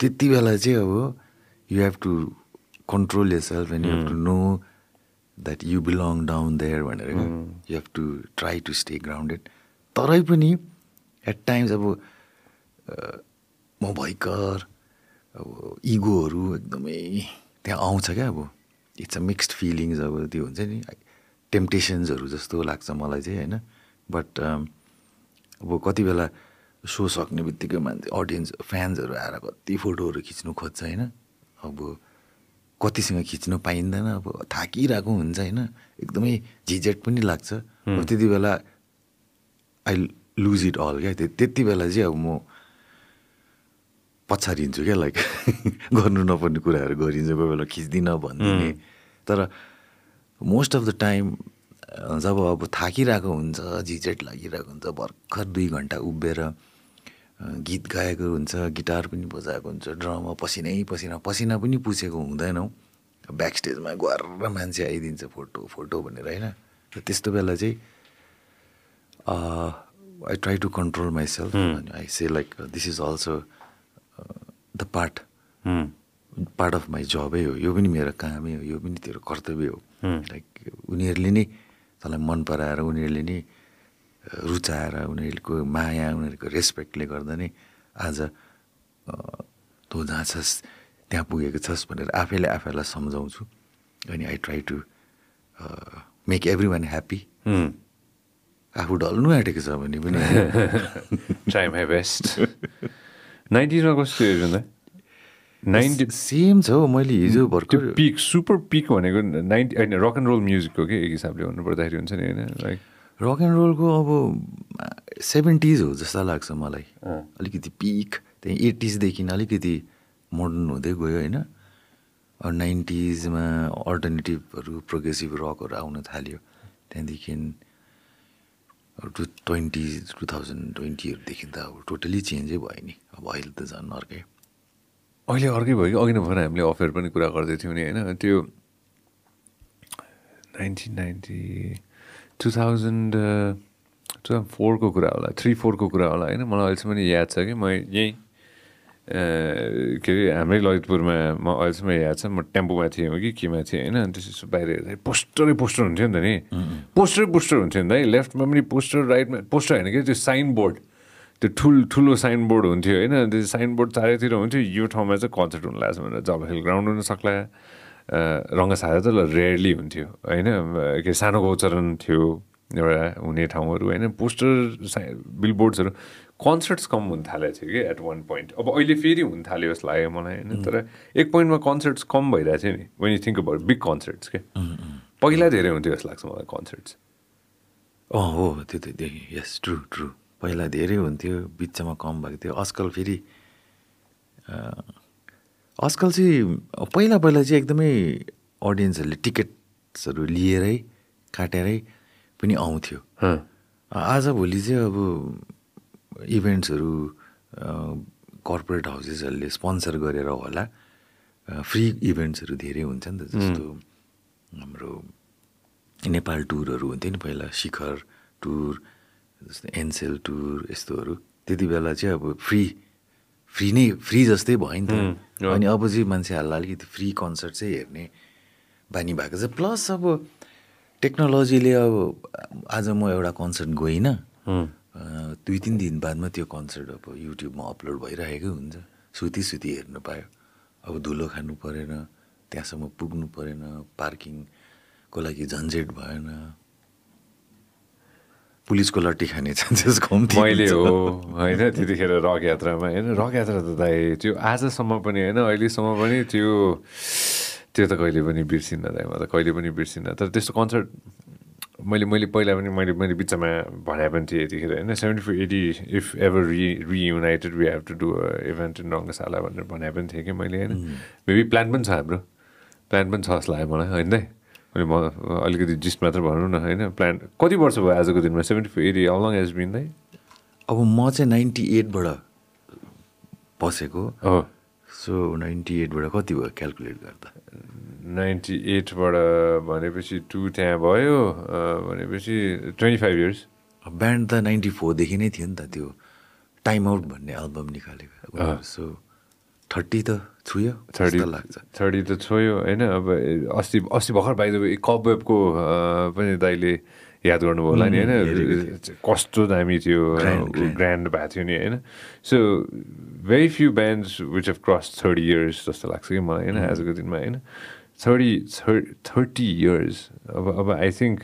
त्यति बेला चाहिँ अब you have to control yourself and you have to know that you belong down there भनेर you have to try to stay grounded तरै पनि एट टाइम्स अब म भयङ्कर अब इगोहरू एकदमै त्यहाँ आउँछ क्या अब। इट्स अ मिक्स्ड फिलिङ्स अब त्यो हुन्छ नि। टेम्पटेसन्सहरू जस्तो लाग्छ मलाई चाहिँ होइन। बट अब कति बेला सो सक्ने बित्तिकै मान्छे अडियन्स फ्यान्सहरू आएर कति फोटोहरू खिच्नु खोज्छ होइन। अब कतिसँग खिच्नु पाइँदैन अब थाकिरहेको हुन्छ होइन। एकदमै झिझेट पनि लाग्छ। अब त्यति बेला आई लुज इट अल क्या? त्य- त्यति बेला चाहिँ अब म पछारिन्छु क्या लाइक गर्नु नपर्ने कुराहरू गरिन्छ कोही बेला खिच्दिनँ भनिदिने। तर मोस्ट अफ द टाइम जब अब थाकिरहेको हुन्छ झिझेट लागिरहेको हुन्छ भर्खर दुई घन्टा उभिएर गीत गाएको हुन्छ गिटार पनि बजाएको हुन्छ ड्रममा पसिनै पसिना पसिना पनि पुछेको हुँदैनौँ। ब्याक स्टेजमा गएर मान्छे आइदिन्छ फोटो फोटो भनेर होइन? र त्यस्तो बेला चाहिँ I try to control myself I say like this is also the part part of my जबै हो। यो पनि मेरो कामै हो। यो पनि तेरो कर्तव्य हो। लाइक उनीहरूले नै तँलाई मन पराएर उनीहरूले नै रुचाएर उनीहरूको माया उनीहरूको रेस्पेक्टले गर्दा नै आज तँ जहाँ छस् त्यहाँ पुगेको छस् भनेर आफैले आफैलाई सम्झाउँछु। अनि I try to make everyone happy आफू ढल्नु आँटेको छ भने पनि। ट्राई माई बेस्ट नाइन्टिजमा कस्तो भन्दा नाइन्टी सेम छ हौ मैले हिजो भर्खर पिक सुपर पिक भनेको नाइन्टी होइन रक एन्ड रोल म्युजिकको के एक हिसाबले भन्नुपर्दाखेरि हुन्छ नि होइन? लाइक रक एन्ड रोलको अब सेभेन्टिज हो जस्तो लाग्छ मलाई। अलिकति पिक त्यहाँ एटिजदेखि अलिकति मोडर्न हुँदै गयो होइन? नाइन्टिजमा अल्टरनेटिभहरू प्रोग्रेसिभ रकहरू आउन थाल्यो। त्यहाँदेखि टु ट्वेन्टी टु थाउजन्ड ट्वेन्टीहरूदेखि त अब टोटली चेन्जै भयो नि। अब अहिले त झन् अर्कै। अहिले अर्कै भयो कि? अघि नै भएर हामीले अफेयर पनि कुरा गर्दै थियौँ नि होइन? त्यो nineteen ninety two thousand two thousand फोरको कुरा होला थ्री फोरको कुरा होला होइन? मलाई अहिलेसम्म याद छ कि? म यहीँ के अरे हाम्रै ललितपुरमा म अहिलेसम्म याद छ म टेम्पोमा थिएँ कि केमा थिएँ होइन? त्यसपछि बाहिर हेर्दा पोस्टरै पोस्टर हुन्थ्यो नि त नि। पोस्टरै पोस्टर हुन्थ्यो नि त है। लेफ्टमा पनि पोस्टर राइटमा पोस्टर होइन कि? त्यो साइन बोर्ड त्यो ठुल ठुलो साइन बोर्ड हुन्थ्यो होइन? त्यो साइन बोर्ड चारैतिर हुन्थ्यो। यो ठाउँमा चाहिँ कन्सर्ट हुन लाग्छ भनेर जब हिल ग्राउन्ड हुनसक्ला रङ्गसारा चाहिँ रेयरली हुन्थ्यो होइन? के सानो गौचरण थियो एउटा हुने ठाउँहरू होइन? पोस्टर बिलबोर्ड्सहरू कन्सर्ट्स कम हुन थालेको थियो कि एट वान पोइन्ट अब अहिले फेरि हुन थाल्यो जस्तो लाग्यो मलाई होइन? तर एक पोइन्टमा कन्सर्ट्स कम भइरहेको थियो नि when you think about big concerts के? पहिला धेरै हुन्थ्यो जस्तो लाग्छ मलाई कन्सर्ट्स अँ हो त्यो त त्यो यस ट्रु ट्रु पहिला धेरै हुन्थ्यो बिचमा कम भएको थियो। आजकल फेरि आजकल चाहिँ पहिला पहिला चाहिँ एकदमै अडियन्सहरूले टिकट्सहरू लिएरै काटेरै पनि आउँथ्यो। आजभोलि चाहिँ अब इभेन्ट्सहरू कर्पोरेट हाउसेसहरूले स्पोन्सर गरेर होला। फ्री इभेन्ट्सहरू धेरै हुन्छ नि त जस्तो हाम्रो नेपाल टुरहरू हुन्थ्यो नि पहिला शिखर टुर जस्तो एनसेल टुर यस्तोहरू। त्यति बेला चाहिँ अब फ्री फ्री नै फ्री जस्तै भयो नि त। अनि अब चाहिँ मान्छेहरूलाई अलिकति फ्री कन्सर्ट चाहिँ हेर्ने बानी भएको छ। प्लस अब टेक्नोलोजीले अब आज म एउटा कन्सर्ट गइनँ। दुई तिन दिन बादमा त्यो कन्सर्ट अब युट्युबमा अपलोड भइरहेकै हुन्छ। सुती सुती हेर्नु पायो। अब धुलो खानु परेन त्यहाँसम्म पुग्नु परेन पार्किङको लागि झन्झट भएन। पुलिसको लट्ठी खाने चान्सेस कम्ती मैले। हो होइन त्यतिखेर रक यात्रामा होइन रक यात्रा त दाइ त्यो आजसम्म पनि होइन अहिलेसम्म पनि त्यो त्यो त कहिले पनि बिर्सिन्न दाइ म त कहिले पनि बिर्सिन्न। तर त्यस्तो कन्सर्ट मैले मैले पहिला पनि मैले मैले बिचमा भने पनि थिएँ यतिखेर होइन seventy four AD if ever re reunited we have to do event in Rangashala भनेर भने पनि थिएँ कि मैले होइन। मेबी प्लान पनि छ हाम्रो। प्लान पनि छ जस्तो लाग्यो मलाई होइन मैले म अलिकति जिस्ट मात्र भनौँ न होइन प्लान कति वर्ष भयो आजको दिनमा? Seventy four AD along as been दाइ अब म चाहिँ नाइन्टी एटबाट बसेको। हो। सो नाइन्टी एटबाट कति भयो क्यालकुलेट गर्दा? नाइन्टी एटबाट भनेपछि टु त्यहाँ भयो भनेपछि ट्वेन्टी फाइभ इयर्स ब्यान्ड त नाइन्टी फोरदेखि नै थियो नि त त्यो। टाइम आउट भन्ने एल्बम निकालेको। सो थर्टी त छुयो? जस्तो लाग्छ? थर्टी त छोयो होइन? अब अस्ति अस्ति भर्खर बाहिर कबवेबको पनि दाइले याद गर्नुभयो होला नि होइन? कस्तो दामी थियो. ग्रान्ड भएको थियो नि होइन? So very few bands which have cross thirty years जस्तो लाग्छ कि मलाई होइन? आजको दिनमा होइन? थर्टी थर्टी इयर्स अब अब आई थिङ्क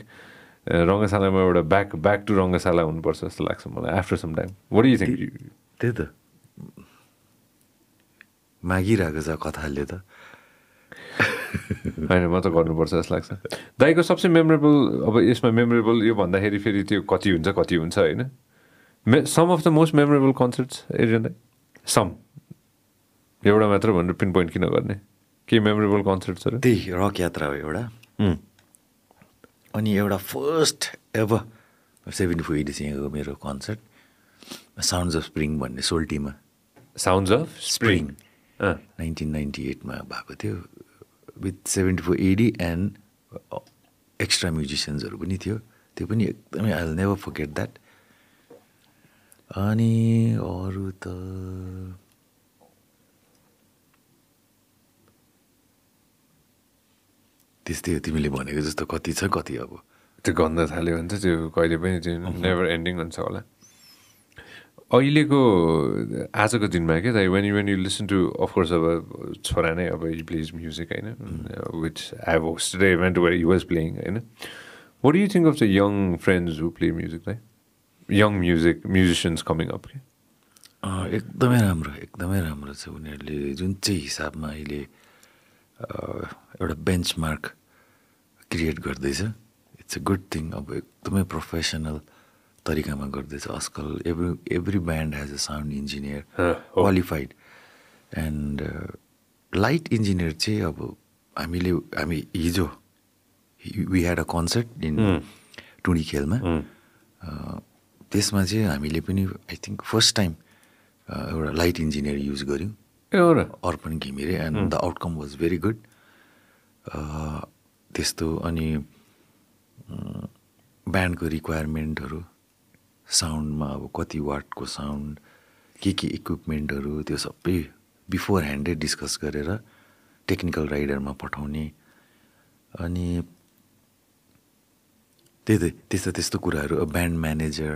रङ्गशालामा एउटा ब्याक ब्याक टु रङ्गशाला हुनुपर्छ जस्तो लाग्छ मलाई after some time what you think त्यही त। मागिरहेको छ कथाले त। होइन म त गर्नुपर्छ जस्तो लाग्छ। दाइको सबसे मेमोरेबल अब यसमा मेमोरेबल यो भन्दाखेरि फेरि त्यो कति हुन्छ कति हुन्छ होइन? May some of the most memorable concerts Adrian दाइ सम एउटा मात्र भनेर पिन पोइन्ट किन गर्ने? के मेमोरेबल कन्सर्ट्सहरू त्यही रक यात्रा हो एउटा। अनि एउटा फर्स्ट एभर सेभेन्टी फोर एटीसँगको मेरो कन्सर्ट साउन्ड्स अफ स्प्रिङ भन्ने सोल्टीमा। Sounds of spring nineteen ninety एटमा भएको थियो with seventy four AD and extra म्युजिसियन्सहरू पनि थियो। त्यो पनि एकदमै आई नेभर फर्गेट द्याट अनि अरू त त्यस्तै हो तिमीले भनेको जस्तो कति छ कति अब। त्यो गन्ध थाल्यो भने चाहिँ त्यो कहिले पनि त्यो नेभर एन्डिङ हुन्छ होला। अहिलेको आजको दिनमा क्या दाइ when when you listen to of course अब छोरा नै अब हि प्लेज म्युजिक होइन? Which I hosted event where he was playing होइन? What you think of the young friends who play music दाइ young music musicians coming up एकदमै राम्रो एकदमै राम्रो छ उनीहरूले जुन चाहिँ हिसाबमा अहिले एउटा बेन्चमार्क क्रिएट गर्दैछ। इट्स अ गुड थिङ अब एकदमै प्रोफेसनल तरिकामा गर्दैछ। आजकल every every band has a sound engineer. Qualified and light engineer चाहिँ अब हामीले हामी हिजो we had a concert in टुडी खेलमा। त्यसमा चाहिँ हामीले पनि आई थिङ्क फर्स्ट टाइम एउटा लाइट इन्जिनियर युज गऱ्यौँ। Arpan Ghimire and the outcome was very good त्यस्तो अनि ब्यान्डको रिक्वायरमेन्टहरू साउन्डमा अब कति वाटको साउन्ड के के इक्विपमेन्टहरू त्यो सबै बिफोर ह्यान्डै डिस्कस गरेर टेक्निकल राइडरमा पठाउने। अनि त्यही त त्यस्तो त्यस्तो कुराहरू ब्यान्ड म्यानेजर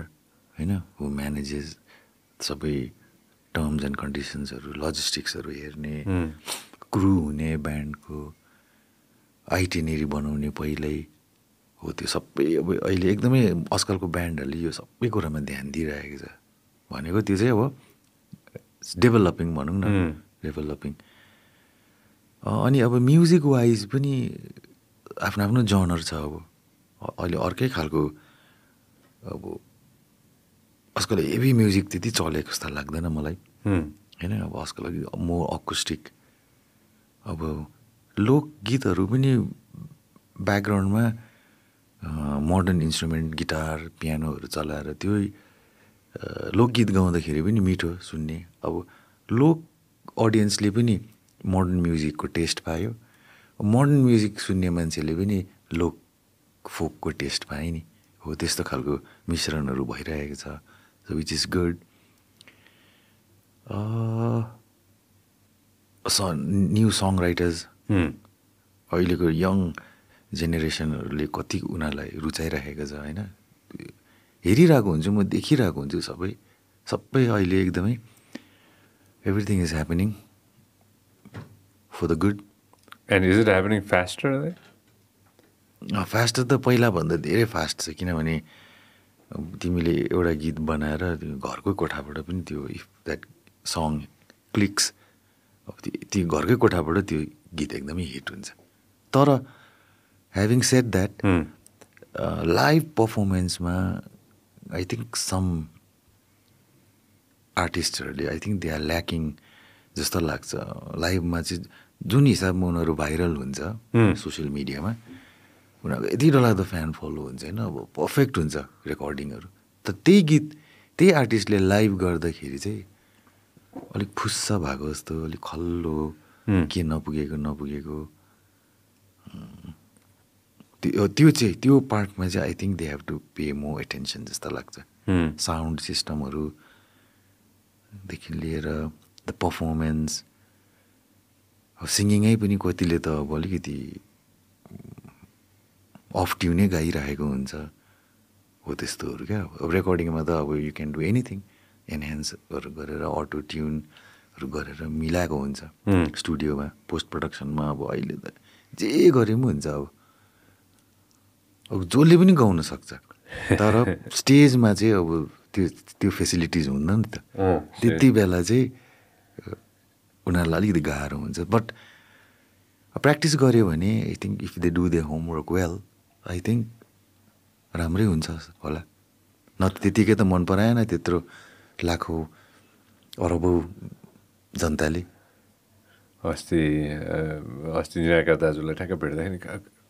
होइन हु म्यानेजेस सबै टर्म्स एन्ड कन्डिसन्सहरू लजिस्टिक्सहरू हेर्ने क्रु हुने ब्यान्डको आइटिनेरी बनाउने पहिल्यै। हो त्यो सबै अब अहिले एकदमै आजकलको ब्यान्डहरूले यो सबै कुरामा ध्यान दिइरहेको छ। भनेको त्यो चाहिँ अब डेभलपिङ भनौँ न। डेभलपिङ। अनि अब म्युजिक वाइज पनि आफ्नो आफ्नो जनर छ अब। अहिले अर्कै खालको अब आजकल हेभी म्युजिक त्यति चलेको जस्तो लाग्दैन मलाई। होइन अब आजकल मोर अकुस्टिक। अब लोकगीतहरू पनि ब्याकग्राउन्डमा मोडर्न इन्स्ट्रुमेन्ट गिटार पियानोहरू चलाएर त्यो लोकगीत गाउँदाखेरि पनि मिठो सुन्ने। अब लोक अडियन्सले पनि मोडर्न म्युजिकको टेस्ट पायो। मोडर्न म्युजिक सुन्ने मान्छेले पनि लोक फोकको टेस्ट पायो नि। हो त्यस्तो खालको मिश्रणहरू भइरहेको छ। So which is good new songwriters अहिलेको यङ जेनेरेसनहरूले कति उनीहरूलाई रुचाइराखेको छ होइन? हेरिरहेको हुन्छु म देखिरहेको हुन्छु सबै सबै अहिले एकदमै everything is happening for the good and is it happening faster fast त पहिलाभन्दा धेरै फास्ट छ किनभने तिमीले एउटा गीत बनाएर घरकै कोठाबाट पनि त्यो इफ द्याट सङ क्लिक्स अब त्यो घरकै कोठाबाट त्यो गीत एकदमै हिट हुन्छ। तर ह्याभिङ सेड द्याट लाइभ पर्फर्मेन्समा I think some आर्टिस्टहरूले I think they are lacking जस्तो लाग्छ। लाइभमा चाहिँ जुन हिसाबमा उनीहरू भाइरल हुन्छ सोसियल मिडियामा उनीहरूको यति डरलाग्दो फ्यान फलो हुन्छ होइन? अब पर्फेक्ट हुन्छ रेकर्डिङहरू त त्यही गीत त्यही आर्टिस्टले लाइभ गर्दाखेरि चाहिँ अलिक फुस्स भएको जस्तो अलिक खल्लो के नपुगेको नपुगेको। त्यो त्यो चाहिँ त्यो पार्टमा चाहिँ I think they have to pay more attention जस्तो लाग्छ। साउन्ड सिस्टमहरूदेखि लिएर द पर्फर्मेन्स अब सिङ्गिङै पनि कतिले त अब अलिकति अफ ट्युनै गाइरहेको हुन्छ। हो त्यस्तोहरू क्या। अब रेकर्डिङमा त अब यु क्यान डु एनिथिङ एनहेन्सहरू गरेर अटो ट्युनहरू गरेर मिलाएको हुन्छ। स्टुडियोमा पोस्ट प्रडक्सनमा अब अहिले त जे गरे पनि हुन्छ अब अब। जसले पनि गाउन सक्छ। तर स्टेजमा चाहिँ अब त्यो त्यो फेसिलिटिज हुन्न नि त। त्यति बेला चाहिँ उनीहरूलाई अलिकति गाह्रो हुन्छ। बट प्र्याक्टिस गऱ्यो भने I think if they do their homework well I think राम्रै हुन्छ होला। न त त्यतिकै त मन पराएन त्यत्रो लाखौँ अरबौँ जनताले। अस्ति अस्ति निराकार दाजुलाई ठ्याक्क भेट्दाखेरि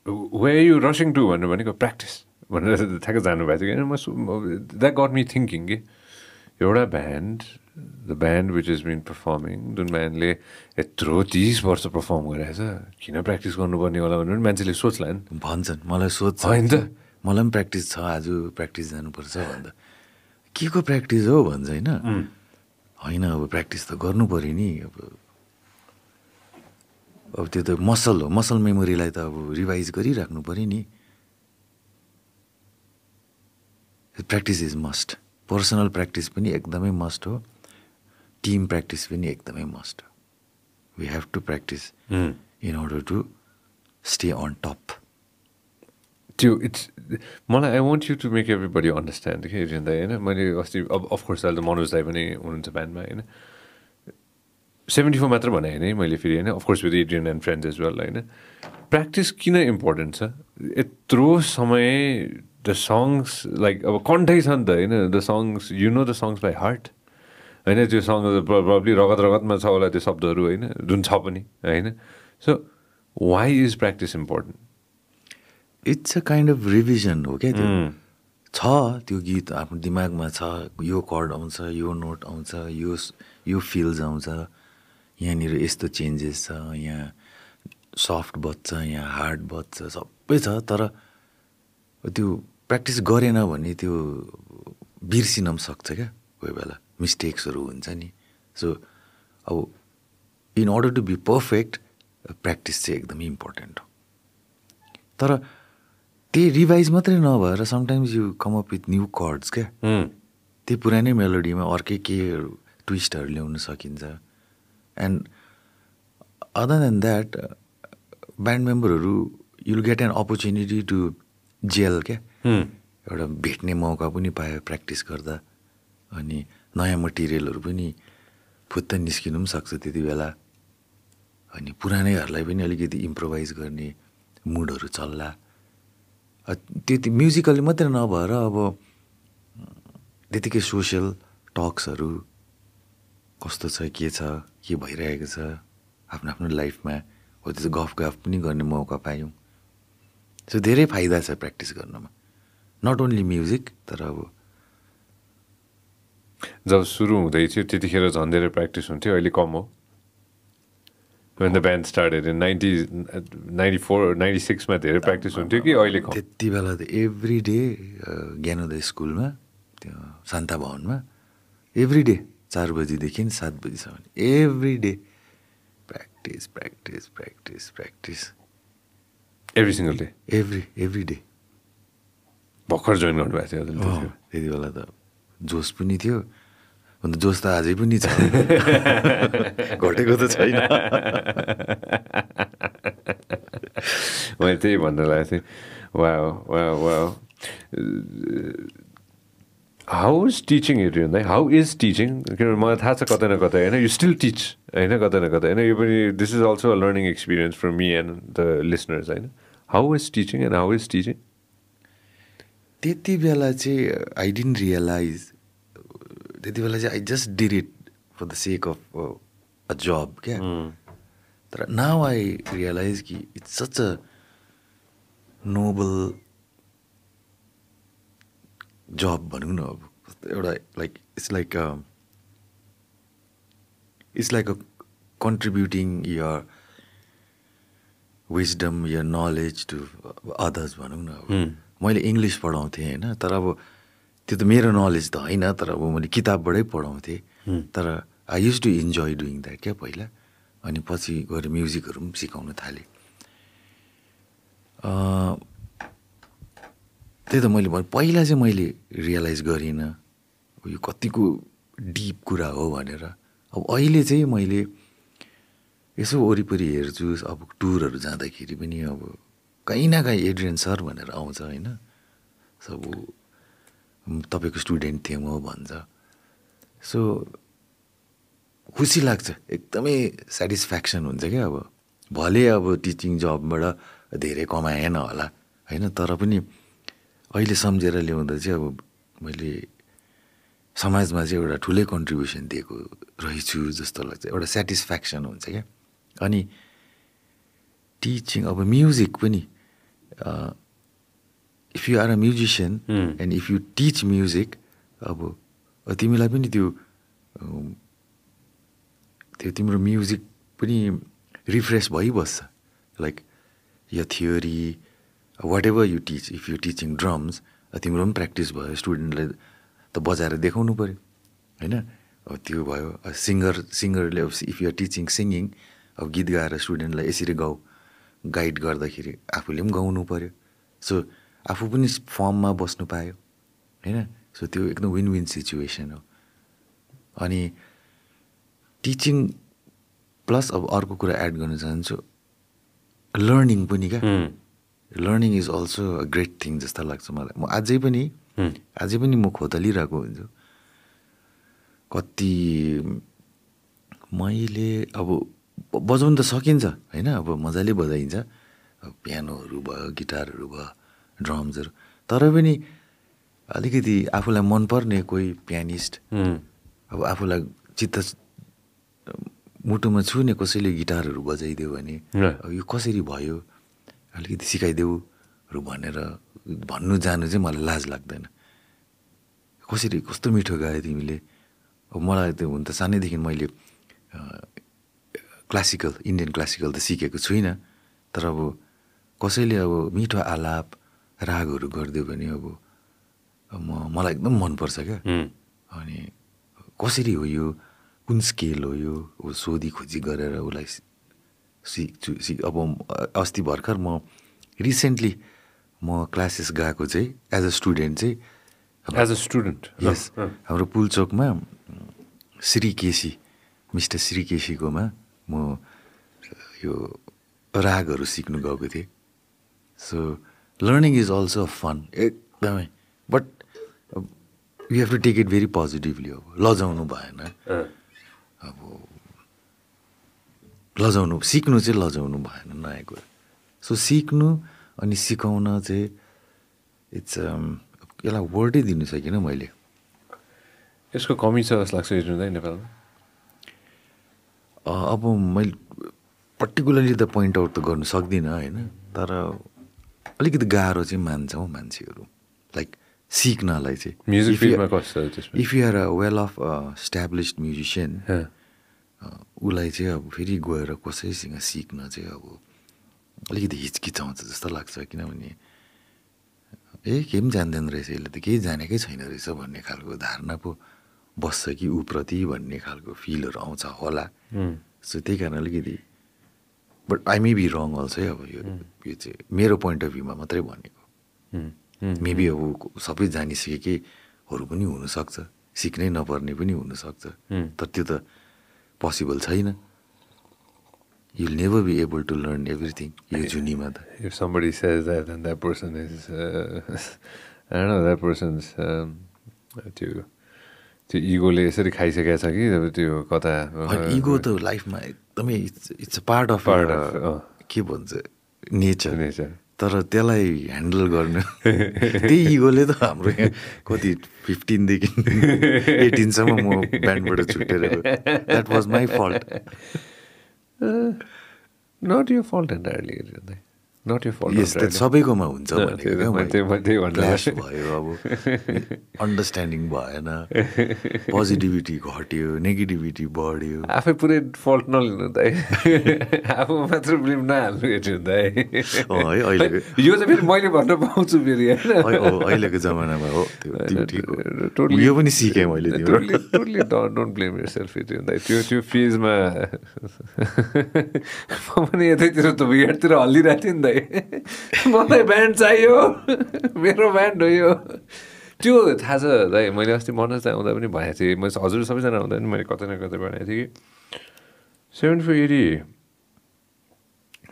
वे यु रसिङ टु भनेर भनेको प्र्याक्टिस भनेर ठ्याक्क जानुभएको थियो। किन म द्याट गट मी थिङ्किङ कि एउटा band the band which is been performing जुन ब्यान्डले यत्रो तिस वर्ष पर्फर्म गरिरहेछ किन प्र्याक्टिस गर्नुपर्ने होला भनेर पनि मान्छेले सोच्ला नि भन्छन्। मलाई सोध्छ। होइन त? मलाई पनि प्र्याक्टिस छ। आज प्र्याक्टिस जानुपर्छ भन्दा। के को प्र्याक्टिस हो भन्छ होइन? होइन अब प्र्याक्टिस त गर्नु पऱ्यो नि। अब अब त्यो त मसल हो। मसल मेमोरीलाई त अब रिभाइज गरिराख्नु पऱ्यो नि। Practice is must personal practice पनि एकदमै मस्ट हो। टिम प्र्याक्टिस पनि एकदमै मस्ट हो we have to practice in order to stay on top त्यो इट्स मलाई I want you to make everybody understand कि रिन्दा होइन? मैले अस्ति अब अफकोर्स अहिले त मनोज दाई पनि हुनुहुन्छ ब्यान्डमा होइन? सेभेन्टी फोर मात्र भने होइन मैले फेरि होइन? Of course with Adrian and friends as well होइन? प्र्याक्टिस किन इम्पोर्टेन्ट छ? यत्रो समय द सङ्ग्स लाइक अब कन्ठै छ नि त होइन? The songs you know the songs by heart होइन? त्यो सङ्ग प्रब्लली रगत रगतमा छ होला त्यो शब्दहरू होइन? जुन छ पनि होइन? So why is practice important it's a kind of revision हो क्या त्यो? छ त्यो गीत आफ्नो दिमागमा छ यो कर्ड आउँछ यो नोट आउँछ यो यो फिल्स आउँछ। यहाँनिर यस्तो चेन्जेस छ यहाँ सफ्ट बज्छ यहाँ हार्ड बज्छ सबै छ तर त्यो प्र्याक्टिस गरेन भने त्यो बिर्सिन पनि सक्छ क्या कोही बेला। मिस्टेक्सहरू हुन्छ नि। सो अब in order to be perfect practice चाहिँ एकदमै इम्पोर्टेन्ट हो। तर त्यही रिभाइज मात्रै नभएर sometimes you come up with new chords क्या। त्यही पुरानै मेलोडीमा अर्कै के ट्विस्टहरू ल्याउन सकिन्छ। And other than that band मेम्बरहरू you'll get an opportunity to gel क्या एउटा भेट्ने मौका पनि पायो प्र्याक्टिस गर्दा। अनि नयाँ मटेरियलहरू पनि फुत्त निस्किनु पनि सक्छ त्यति बेला। अनि पुरानैहरूलाई पनि अलिकति इम्प्रोभाइज गर्ने मुडहरू चल्ला। अ, त्यति म्युजिकली मात्रै नभएर अब त्यतिकै सोसियल टक्सहरू कस्तो छ के छ के भइरहेको छ आफ्नो आफ्नो लाइफमा? हो त्यो गफ गफ पनि गर्ने मौका पायौँ। सो धेरै फाइदा छ प्र्याक्टिस गर्नमा। नट ओन्ली म्युजिक तर अब जब सुरु हुँदै थियो त्यतिखेर झन् धेरै प्र्याक्टिस हुन्थ्यो। अहिले कम हो। When the band started in 90 94 96 मा धेरै प्र्याक्टिस हुन्थ्यो कि अहिले कम? त्यति बेला त एभ्री डे ज्ञानोदय स्कुलमा त्यो शान्ता भवनमा एभ्री डे चार बजीदेखि सात बजीसम्म। Every day practice practice practice practice every single day every every day भर्खर जोइन गर्नुभएको थियो। त्यति बेला त जोस पनि थियो। अन्त जोस त अझै पनि छ। घटेको त छैन। मैले त्यही भन्न लागेको थिएँ। वा वा वा हाउ इज टिचिङ इट भन्दा हाउ इज टिचिङ किनभने मलाई थाहा छ कतै न कतै होइन यु स्टिल टिच होइन कतै न कतै होइन यो पनि this is also a learning experience for me and the listeners होइन how is teaching and how is teaching त्यति बेला चाहिँ आई डिन्ट रियलाइज त्यति बेला चाहिँ I just did it for the sake of a job क्या? तर now I realise कि it's such a noble job भनौँ न अब एउटा like it's like it's like a contributing your wisdom your knowledge to others भनौँ न अब। मैले इङ्ग्लिस पढाउँथेँ होइन तर अब त्यो त मेरो नलेज त होइन तर अब मैले किताबबाटै पढाउँथेँ। तर I used to enjoy doing that क्या पहिला। अनि पछि गएर म्युजिकहरू पनि सिकाउन थालेँ। त्यही त मैले भने पहिला चाहिँ मैले रियलाइज गरिनँ यो कतिको डिप कुरा हो भनेर। अब अहिले चाहिँ मैले यसो वरिपरि हेर्छु अब टुरहरू जाँदाखेरि पनि अब कहीँ न कहीँ एड्रियन सर भनेर आउँछ होइन? सब "म तपाईँको स्टुडेन्ट थिएँ म भन्छ। सो खुसी लाग्छ एकदमै सेटिस्फ्याक्सन हुन्छ क्या अब। भले अब टिचिङ जबबाट धेरै कमाएन होला होइन? तर पनि अहिले सम्झेर ल्याउँदा चाहिँ अब मैले समाजमा चाहिँ एउटा ठुलै कन्ट्रिब्युसन दिएको रहेछु जस्तो लाग्छ। एउटा सेटिस्फ्याक्सन हुन्छ क्या। अनि टिचिङ अब म्युजिक पनि if you are a musician and if you teach music अब तिमीलाई पनि त्यो त्यो तिम्रो म्युजिक पनि रिफ्रेस भइबस्छ। लाइक यो theory whatever you teach if you teaching drums तिम्रो पनि प्र्याक्टिस भयो स्टुडेन्टलाई त बजाएर देखाउनु पऱ्यो होइन? अब त्यो भयो सिङ्गर सिङ्गरले अब इफ यु टिचिङ सिङ्गिङ अब गीत गाएर स्टुडेन्टलाई यसरी गाऊ गाइड गर्दाखेरि आफूले पनि गाउनु पऱ्यो। सो आफू पनि फर्ममा बस्नु पायो होइन? सो त्यो एकदम विन विन सिचुएसन हो। अनि टिचिङ प्लस अब अर्को कुरा एड गर्न चाहन्छु लर्निङ पनि क्या। Learning is also a great thing जस्तो लाग्छ मलाई। म अझै पनि अझै पनि म खोतलिरहेको हुन्छु। कति मैले अब बजाउनु त सकिन्छ होइन? अब मजाले बजाइन्छ। पियानोहरू भयो गिटारहरू भयो ड्रम्सहरू। तर पनि अलिकति आफूलाई मनपर्ने कोही पियानिस्ट अब आफूलाई चित्त मुटुमा छुने कसैले गिटारहरू बजाइदियो भने यो कसरी भयो? अलिकति सिकाइदेऊहरू भनेर भन्नु जानु चाहिँ मलाई लाज लाग्दैन। कसरी कस्तो मिठो गायो तिमीले? अब मलाई त्यो हुन त सानैदेखि मैले क्लासिकल इन्डियन क्लासिकल त सिकेको छुइनँ। तर अब कसैले अब मिठो आलाप रागहरू गरिदियो भने अब म मलाई एकदम मनपर्छ क्या। अनि कसरी हो यो? कुन स्केल हो यो? सोधी खोजी गरेर उसलाई सिक्छु सिक अब अस्ति भर्खर म रिसेन्टली म क्लासेस गएको चाहिँ एज अ स्टुडेन्ट चाहिँ एज अ स्टुडेन्ट यस हाम्रो पुलचोकमा श्री केसी मिस्टर श्री केसीकोमा म यो रागहरू सिक्नु गएको थिएँ। So learning is also fun एकदमै। But you have to take it very positively अब लजाउनु भएन। अब लजाउनु सिक्नु चाहिँ लजाउनु भएन नयाँ कुरा सो सिक्नु अनि सिकाउन चाहिँ इट्स यसलाई वर्डै दिनु सकिनँ मैले। यसको कमी छ जस्तो लाग्छ नेपालमा? अब मैले पर्टिकुलरली त पोइन्ट आउट त गर्नु सक्दिनँ होइन? तर अलिकति गाह्रो चाहिँ मान्छ मान्छेहरू। लाइक सिक्नलाई चाहिँ। Music if you are a well of established musician. उसलाई चाहिँ अब फेरि गएर कसैसँग सिक्न चाहिँ अब अलिकति हिचकिचाउँछ जस्तो लाग्छ किनभने ए केही पनि जान्दैन रहेछ यसले त केही जानेकै छैन रहेछ भन्ने खालको धारणा पो बस्छ कि ऊप्रति भन्ने खालको फिलहरू आउँछ होला। सो त्यही कारण अलिकति but I may be wrong also है अब यो यो चाहिँ मेरो पोइन्ट अफ भ्यूमा मात्रै भनेको। मेबी अब सबै जानिसकेकैहरू पनि हुनसक्छ सिक्नै नपर्ने पनि हुनसक्छ। तर त्यो त पोसिबल छैन you never be able to learn everything यो जुनीमा त If somebody says that, then that person is, uh, I don't know, that person's um, त्यो त्यो इगोले यसरी खाइसकेको छ कि अब त्यो कता इगो त लाइफमा एकदमै it's it's a part of. के भन्छ नेचर Nature. तर त्यसलाई ह्यान्डल गर्नु। त्यही इगोले त हाम्रो यहाँ कति फिफ्टिनदेखि एटिनसम्म म ब्यान्डबाट छुटेर that was my fault not your fault entirely not your यस सबैकोमा हुन्छ भयो। अब। अन्डरस्ट्यान्डिङ भएन। पोजिटिभिटी घट्यो नेगेटिभिटी बढ्यो। आफै पुरै फल्ट नलिनु त आफू मात्र ब्लेम नहाल्नु हेर्नु त है, अहिलेको- यो चाहिँ फेरि मैले भन्न पाउँछु फेरि होइन? अहिलेको जमानामा हो। यो पनि सिकेँ मैले डोन्ट ब्लेम यर सेल्फ त्यो त्यो फेजमा म पनि यतैतिर त हल्लिरहेको थिएँ नि त मलाई ब्यान्ड चाहियो। मेरो ब्यान्ड हो यो। त्यो थाहा छ दाइ मैले अस्ति मनोज आउँदा पनि भनेको थिएँ। मैले हजुर सबैजना आउँदा पनि मैले कतै न कतै भनेको थिएँ कि सेभेन्टी फोर एटी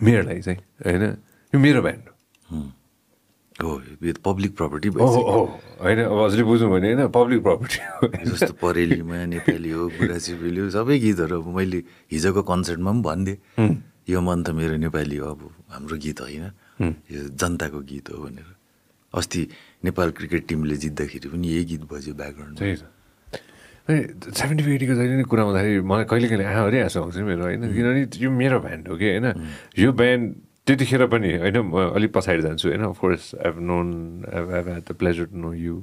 मेरो लागि चाहिँ होइन? यो मेरो ब्यान्ड हो। पब्लिक प्रपर्टी होइन अब हजुरले बुझ्नु भने होइन पब्लिक प्रपर्टी हो। जस्तो परेलीमा नेपाली हो बुढा चेपेली हो सबै गीतहरू अब मैले हिजोको कन्सर्टमा पनि भनिदिएँ यो मन त मेरो नेपाली हो अब हाम्रो गीत होइन। यो जनताको गीत हो भनेर। अस्ति नेपाल क्रिकेट टिमले जित्दाखेरि पनि यही गीत बज्यो ब्याकग्राउन्ड सेभेन्टी एटीको जहिले नि कुरा आउँदाखेरि मलाई कहिले कहिले आँखाभरि आँसु आउँछ मेरो होइन? किनभने यो मेरो ब्यान्ड हो कि होइन? यो ब्यान्ड त्यतिखेर पनि होइन म अलिक पछाडि जान्छु होइन? Of course I've known I've I've had the pleasure to know you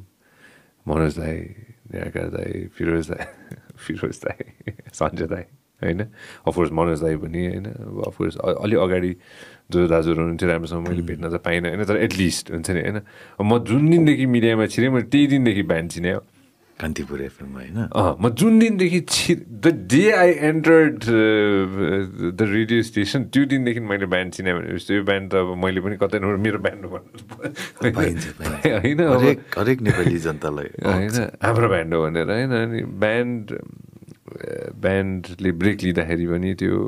Manoj दाई निराकार दाई फिरोज दाई फिरोज दाई सञ्जय दाई होइन? अफकोर्स मनोज दाई पनि होइन? अफकोर्स अलि अगाडि जो दाजुहरू हुनुहुन्थ्यो राम्रोसँग मैले भेट्न त पाइनँ होइन तर एटलिस्ट हुन्छ नि होइन। म जुन दिनदेखि मिडियामा छिरेँ मैले त्यही दिनदेखि ब्यान्ड चिने हो। कान्तिपुर एफएममा होइन? म जुन दिनदेखि छि the day I entered the radio station त्यो दिनदेखि मैले ब्यान्ड चिने भनेपछि यो ब्यान्ड त अब मैले पनि कतै नभएर मेरो ब्यान्ड हो होइन हरेक हरेक नेपाली जनतालाई। होइन हाम्रो ब्यान्ड हो भनेर होइन अनि ब्यान्ड ब्यान्डले ब्रेक लिँदाखेरि पनि त्यो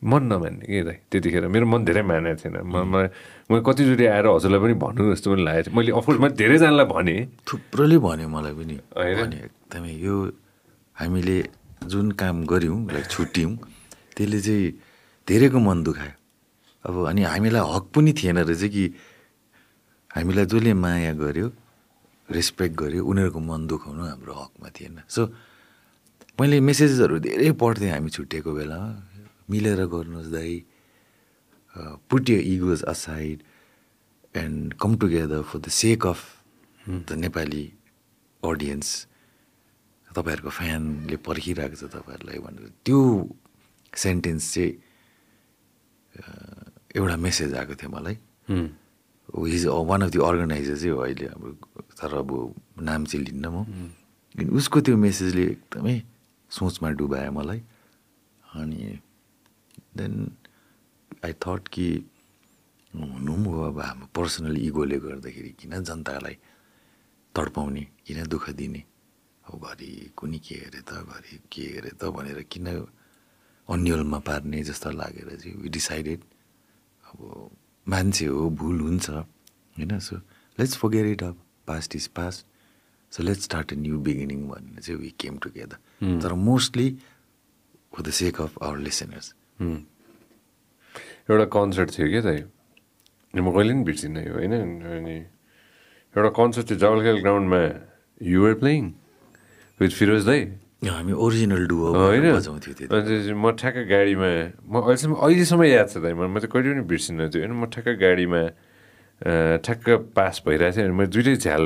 मन नमान्ने कि दाइ त्यतिखेर मेरो मन धेरै मानेको थिएन। म मलाई मैले कतिचोटि आएर हजुरलाई पनि भन्नु जस्तो पनि लागेको थियो। मैले अफकोर्स मैले धेरैजनालाई भनेँ। थुप्रोले भन्यो मलाई पनि। होइन? एकदमै यो हामीले जुन काम गऱ्यौँ लाइक छुट्यौँ त्यसले चाहिँ धेरैको मन दुखायो। अब अनि हामीलाई हक पनि थिएन रहेछ कि हामीलाई जसले माया गर्यो रेस्पेक्ट गर्यो उनीहरूको मन दुखाउनु हाम्रो हकमा थिएन। सो मैले मेसेजेसहरू धेरै पढ्थेँ हामी छुट्टिएको बेलामा मिलेर गर्नुहोस् दाइ put your egos aside and come together for the sake of the Nepali audience तपाईँहरूको फ्यानले पर्खिरहेको छ तपाईँहरूलाई भनेर त्यो सेन्टेन्स चाहिँ एउटा मेसेज आएको थियो मलाई। He's one of the organizer चाहिँ हो अहिले हाम्रो तर अब नाम चाहिँ लिन्न म। उसको त्यो मेसेजले एकदमै सोचमा डुबायो मलाई। अनि देन आई थट कि हुनु पनि हो अब हाम्रो पर्सनल इगोले गर्दाखेरि किन जनतालाई तडपाउने किन दुःख दिने? अब घरि कुनी के अरे त घरि के अरे त भनेर किन अन्यलमा पार्ने जस्तो लागेर चाहिँ वी डिसाइडेड अब मान्छे हो भुल हुन्छ होइन? So let's forget it up past is past so let's start a new beginning भनेर चाहिँ वी केम टुगेदर तर mostly for the sake of our listeners एउटा कन्सर्ट थियो क्या दाइ म कहिले पनि बिर्सिनँ यो होइन? अनि एउटा कन्सर्ट थियो जवलखेल ग्राउन्डमा युआर प्लेइङ विथ फिरोज दाई। हामी ओरिजिनल डुओ होइन? चाहिँ म ठ्याक्क गाडीमा म अहिलेसम्म अहिलेसम्म याद छ दाइ म चाहिँ कहिले पनि बिर्सिनँ त्यो होइन? म ठ्याक्क गाडीमा ठ्याक्क पास भइरहेको थिएँ अनि मैले दुइटै झ्याल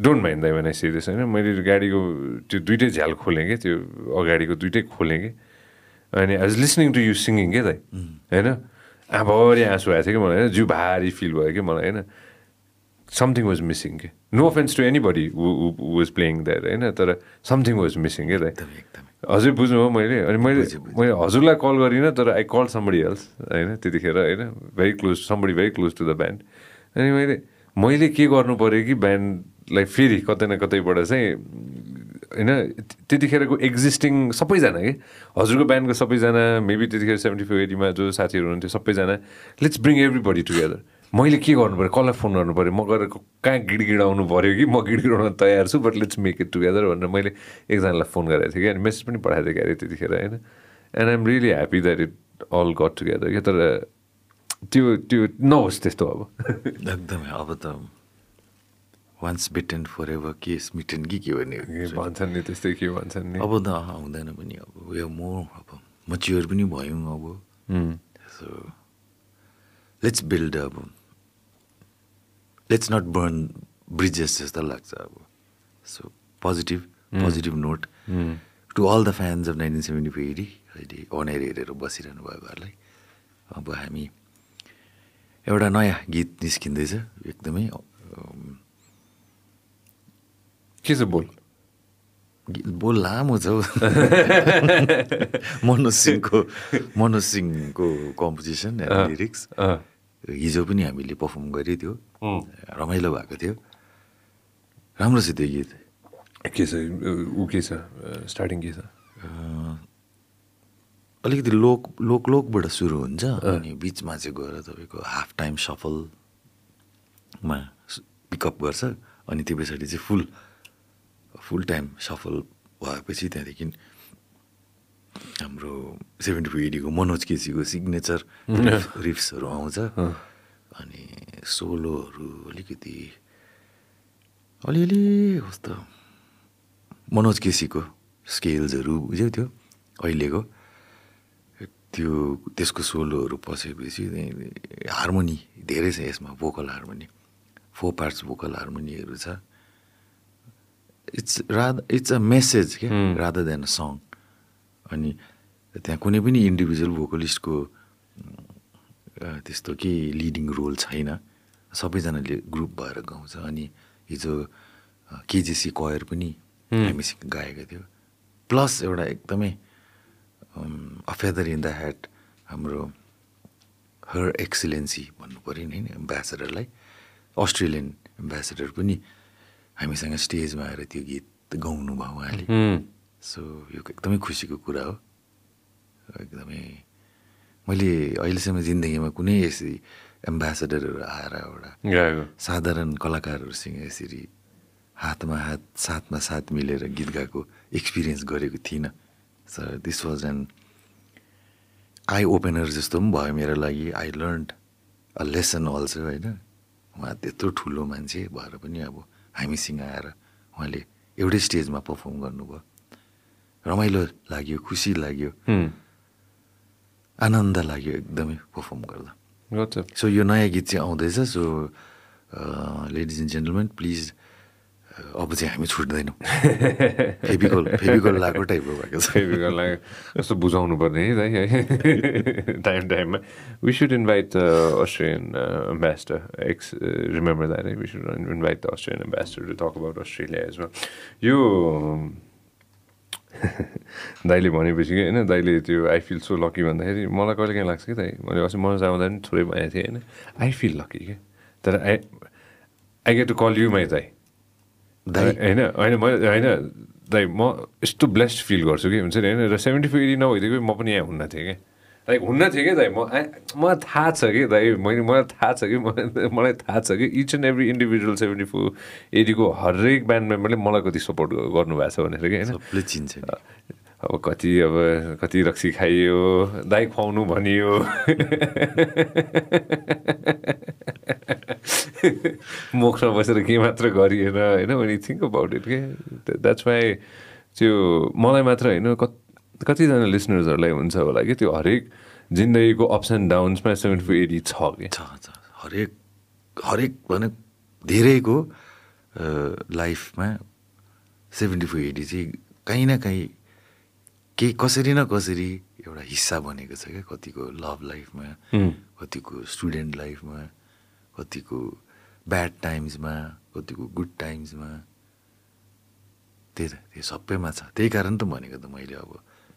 डोन्ट माइन्ड दाइ भने सिरियस होइन? मैले गाडीको त्यो दुइटै झ्याल खोलेँ क्या त्यो अगाडिको दुइटै खोलेँ कि। अनि I was listening to you singing क्या दाइ होइन आँभरि आँसु आएको थियो कि मलाई होइन जिउ भारी फिल भयो कि मलाई होइन समथिङ वाज मिसिङ के no offence to anybody was playing that होइन तर समथिङ वाज मिसिङ के दाइ हजुर बुझ्नुभयो मैले अनि मैले। मैले हजुरलाई कल गरिनँ तर आई कल समबडी एल्स होइन त्यतिखेर होइन very close somebody very close to the band अनि मैले मैले के गर्नु पऱ्यो कि ब्यान्डलाई फेरि कतै न कतैबाट चाहिँ होइन त्यतिखेरको एक्जिस्टिङ सबैजना कि? हजुरको ब्यान्डको सबैजना मेबी त्यतिखेर सेभेन्टी फोर एटीमा जो साथीहरू हुनुहुन्थ्यो सबैजना let's bring everybody together मैले के गर्नु पऱ्यो कसलाई फोन गर्नु पऱ्यो म गएर कहाँ गिडगिडाउनु पऱ्यो कि? म गिडगिडाउन तयार छु but let's make it together भनेर मैले एकजनालाई फोन गरेको थिएँ कि अनि मेसेज पनि पठाएको थिएँ क्यारे त्यतिखेर होइन? And I'm really happy that it all got together क्या? तर त्यो त्यो नहोस् त्यस्तो अब। एकदमै अब त वान्स बिटेन फर एभर के स्मिटेन कि के भन्ने भन्छन् नि त्यस्तै के भन्छन् नि अब त हुँदैन पनि अब यो म अब मच्योर पनि भयौँ अब। सो लेट्स बिल्ड अब लेट्स नट बर्न ब्रिजेस जस्तो लाग्छ अब। So positive positive note to all the fans of nineteen seventy four अहिले अनेर हेरेर बसिरहनु भएकोहरूलाई अब हामी एउटा नयाँ गीत निस्किँदैछ एकदमै के छ बोल बोल लामो छ हौ मनोज सिंहको मनोज सिंहको कम्पोजिसन एन्ड लिरिक्स। हिजो पनि हामीले पर्फर्म गरेँ थियो. रमाइलो भएको थियो राम्रो छ त्यो गीत के छ ऊ के छ स्टार्टिङ के छ अलिकति लोक लोक लोकबाट सुरु हुन्छ अनि बिचमा चाहिँ गएर तपाईँको हाफ टाइम सफलमा पिकअप गर्छ अनि त्यो पछाडि चाहिँ फुल फुल टाइम सफल भएपछि त्यहाँदेखि हाम्रो सेभेन्टी फोर एडीको मनोज केसीको सिग्नेचर रिफ्सहरू आउँछ। अनि सोलोहरू अलिकति अलिअलि कस्तो मनोज केसीको स्केल्सहरू बुझ्यौ त्यो? अहिलेको। त्यो त्यसको सोलोहरू पसेपछि हार्मोनी धेरै छ यसमा vocal harmony. Four parts vocal हार्मोनीहरू छ। It's rad it's a message क्या? रादर देन अ सङ अनि त्यहाँ कुनै पनि इन्डिभिजुअल भोकलिस्टको त्यस्तो केही लिडिङ रोल छैन। सबैजनाले ग्रुप भएर गाउँछ। अनि हिजो केजिसी कयर पनि हामीसँग गाएको थियो। प्लस एउटा एकदमै a feather in the hat हाम्रो हर एक्सिलेन्सी भन्नु पऱ्यो नि होइन एम्बेसडरलाई अस्ट्रेलियन एम्बेसडर पनि हामीसँग स्टेजमा आएर त्यो गीत गाउनु भयो उहाँले। सो यो एकदमै खुसीको कुरा हो। एकदमै मैले अहिलेसम्म जिन्दगीमा कुनै यसरी एम्बेसडरहरू आएर एउटा साधारण कलाकारहरूसँग यसरी हातमा हात साथमा साथ मिलेर गीत गाएको एक्सपिरियन्स गरेको थिइनँ। Sir this was an eye opener जस्तो पनि भयो मेरो लागि। I learn a lesson also होइन? उहाँ त्यत्रो ठुलो मान्छे भएर पनि अब हामीसँग आएर उहाँले एउटै स्टेजमा पर्फर्म गर्नुभयो। रमाइलो लाग्यो खुसी लाग्यो। आनन्द लाग्यो एकदमै पर्फर्म गर्दा। सो यो नयाँ गीत चाहिँ आउँदैछ। So ladies and gentlemen please अब चाहिँ हामी छुट्दैनौँ। फेभिकोल फेभिकोल लगाएको टाइपको भएको छ। फेभिकललाई कस्तो बुझाउनु पर्ने है टाइम टाइममा we should invite the Australian ambassador x remember that we should invite the Australian ambassador to talk about Australia as यो दाइले भनेपछि कि होइन? दाइले त्यो आई फिल सो लकी भन्दाखेरि मलाई कहिले काहीँ लाग्छ कि दाइ? मैले अस्ति मनोज आउँदा पनि थोरै भनेको थिएँ होइन? आई फिल लकी क्या तर I I get to call you my दाइ। होइन होइन म होइन दाइ म यस्तो ब्लेस्ड फिल गर्छु कि हुन्छ नि होइन र सेभेन्टी फोर एटी नभइदिएको म पनि यहाँ हुन्न थिएँ क्या लाइक हुन्न थिएँ क्या दाइ म मलाई थाहा छ कि दाइ मैले मलाई थाहा छ कि मलाई थाहा छ कि each and every individual seventy four एटीको हरेक ब्यान्ड मेम्बरले मलाई कति सपोर्ट गर्नुभएको छ भनेर कि होइन चिन्छ अब कति अब कति रक्सी खाइयो दाइ खुवाउनु भनियो। मुखमा बसेर के मात्र गरिएन होइन? you थिङ्क अबाउट इट के द्याट्स वाइ त्यो मलाई मात्र होइन कत कतिजना लिसनर्सहरूलाई हुन्छ होला कि त्यो हरेक जिन्दगीको अप्स एन्ड डाउन्समा सेभेन्टी फोर एटी छ कि छ हरेक हरेक भने धेरैको लाइफमा सेभेन्टी फोर एटी चाहिँ काहीँ न काहीँ केही कसरी न कसरी एउटा हिस्सा बनेको छ क्या कतिको लभ लाइफमा कतिको स्टुडेन्ट लाइफमा कतिको ब्याड टाइम्समा कतिको गुड टाइम्समा त्यही त त्यो सबैमा छ। त्यही कारण त भनेको त मैले अब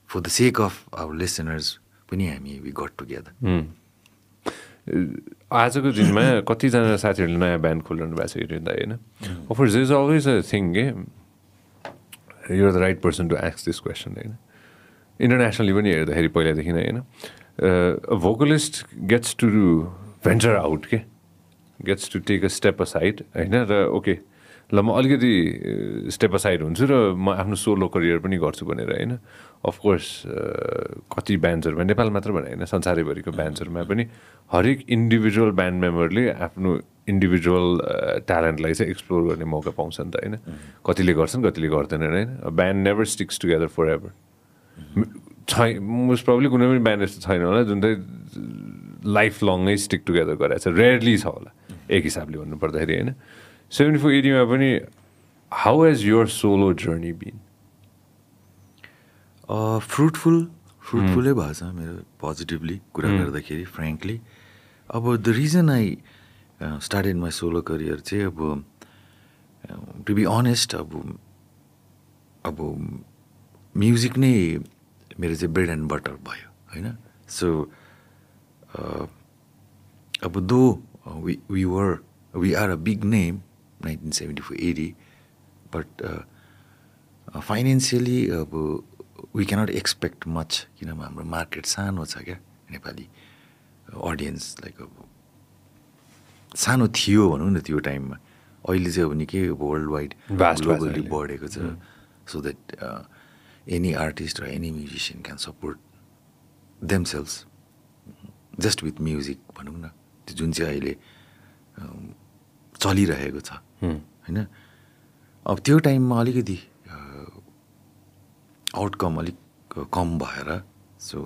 for the sake of our listeners पनि हामी वी गट टुगेदर आजको दिनमा कतिजना साथीहरूले नयाँ ब्यान्ड खोलिरहनु भएको छ हेरिँदा होइन? Of course is always a thing के? You're the right person to ask this question होइन? इन्टरनेसनली पनि हेर्दाखेरि पहिलादेखि नै होइन? Vocalist gets to venture out के? Gets to take a step aside होइन? र ओके ल म अलिकति स्टेप अ साइड हुन्छु र म आफ्नो सोलो करियर पनि गर्छु भनेर होइन? अफकोर्स कति ब्यान्ड्सहरूमा नेपाल मात्र भने होइन संसारैभरिको ब्यान्ड्सहरूमा पनि हरेक इन्डिभिजुअल ब्यान्ड मेम्बरले आफ्नो इन्डिभिजुअल ट्यालेन्टलाई चाहिँ एक्सप्लोर गर्ने मौका पाउँछ नि त होइन? कतिले गर्छन् कतिले गर्दैनन् होइन? Band never sticks together forever छै मोस्ट प्रब्लली कुनै पनि ब्यान्ड यस्तो छैन होला जुन चाहिँ लाइफ लङै स्टिक टुगेदर गरेको छ रेयरली छ होला एक हिसाबले भन्नु पर्दाखेरि होइन सेभेन्टी फोर एटीमा पनि how has your solo journey been fruitful फ्रुटफुलै भएछ मेरो पोजिटिभली कुरा गर्दाखेरि फ्रेङ्कली अब the reason I started my solo career चाहिँ अब टु बी अनेस्ट अब अब म्युजिक नै मेरो चाहिँ ब्रेड एन्ड बटर भयो होइन? सो अब though we we were we are a big name nineteen seventy four AD but financially अब वी क्यानट एक्सपेक्ट मच किनभने हाम्रो मार्केट सानो छ क्या नेपाली अडियन्स लाइक अब सानो थियो भनौँ न त्यो टाइममा। अहिले चाहिँ अब निकै वर्ल्ड वाइड ग्लोबली। बढेको छ। सो द्याट एनी आर्टिस्ट र any musician can support themselves just with music भनौँ न त्यो जुन चाहिँ अहिले चलिरहेको छ होइन? अब त्यो टाइममा अलिकति आउटकम अलिक कम भएर so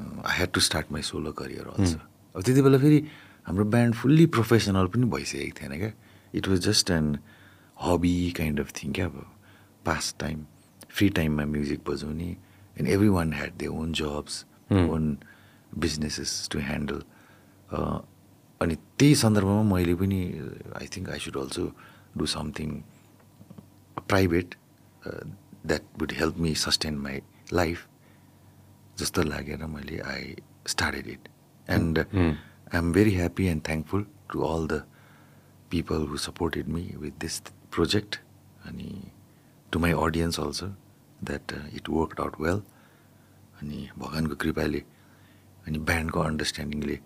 I had to start my solo career also अब त्यति बेला फेरि हाम्रो ब्यान्ड फुल्ली प्रोफेसनल पनि भइसकेको थिएन क्या? It was just an hobby kind of thing क्या अब पास टाइम फ्री टाइममा म्युजिक बजाउने and every one had their own jobs own businesses to handle अनि त्यही सन्दर्भमा मैले पनि I think I should also do something private that would help me sustain my life जस्तो लागेर मैले I started it and I am very happy and thankful to all the people who supported me with this project अनि to my audience also that it work out well अनि भगवान्को कृपाले अनि ब्यान्डको अन्डरस्ट्यान्डिङले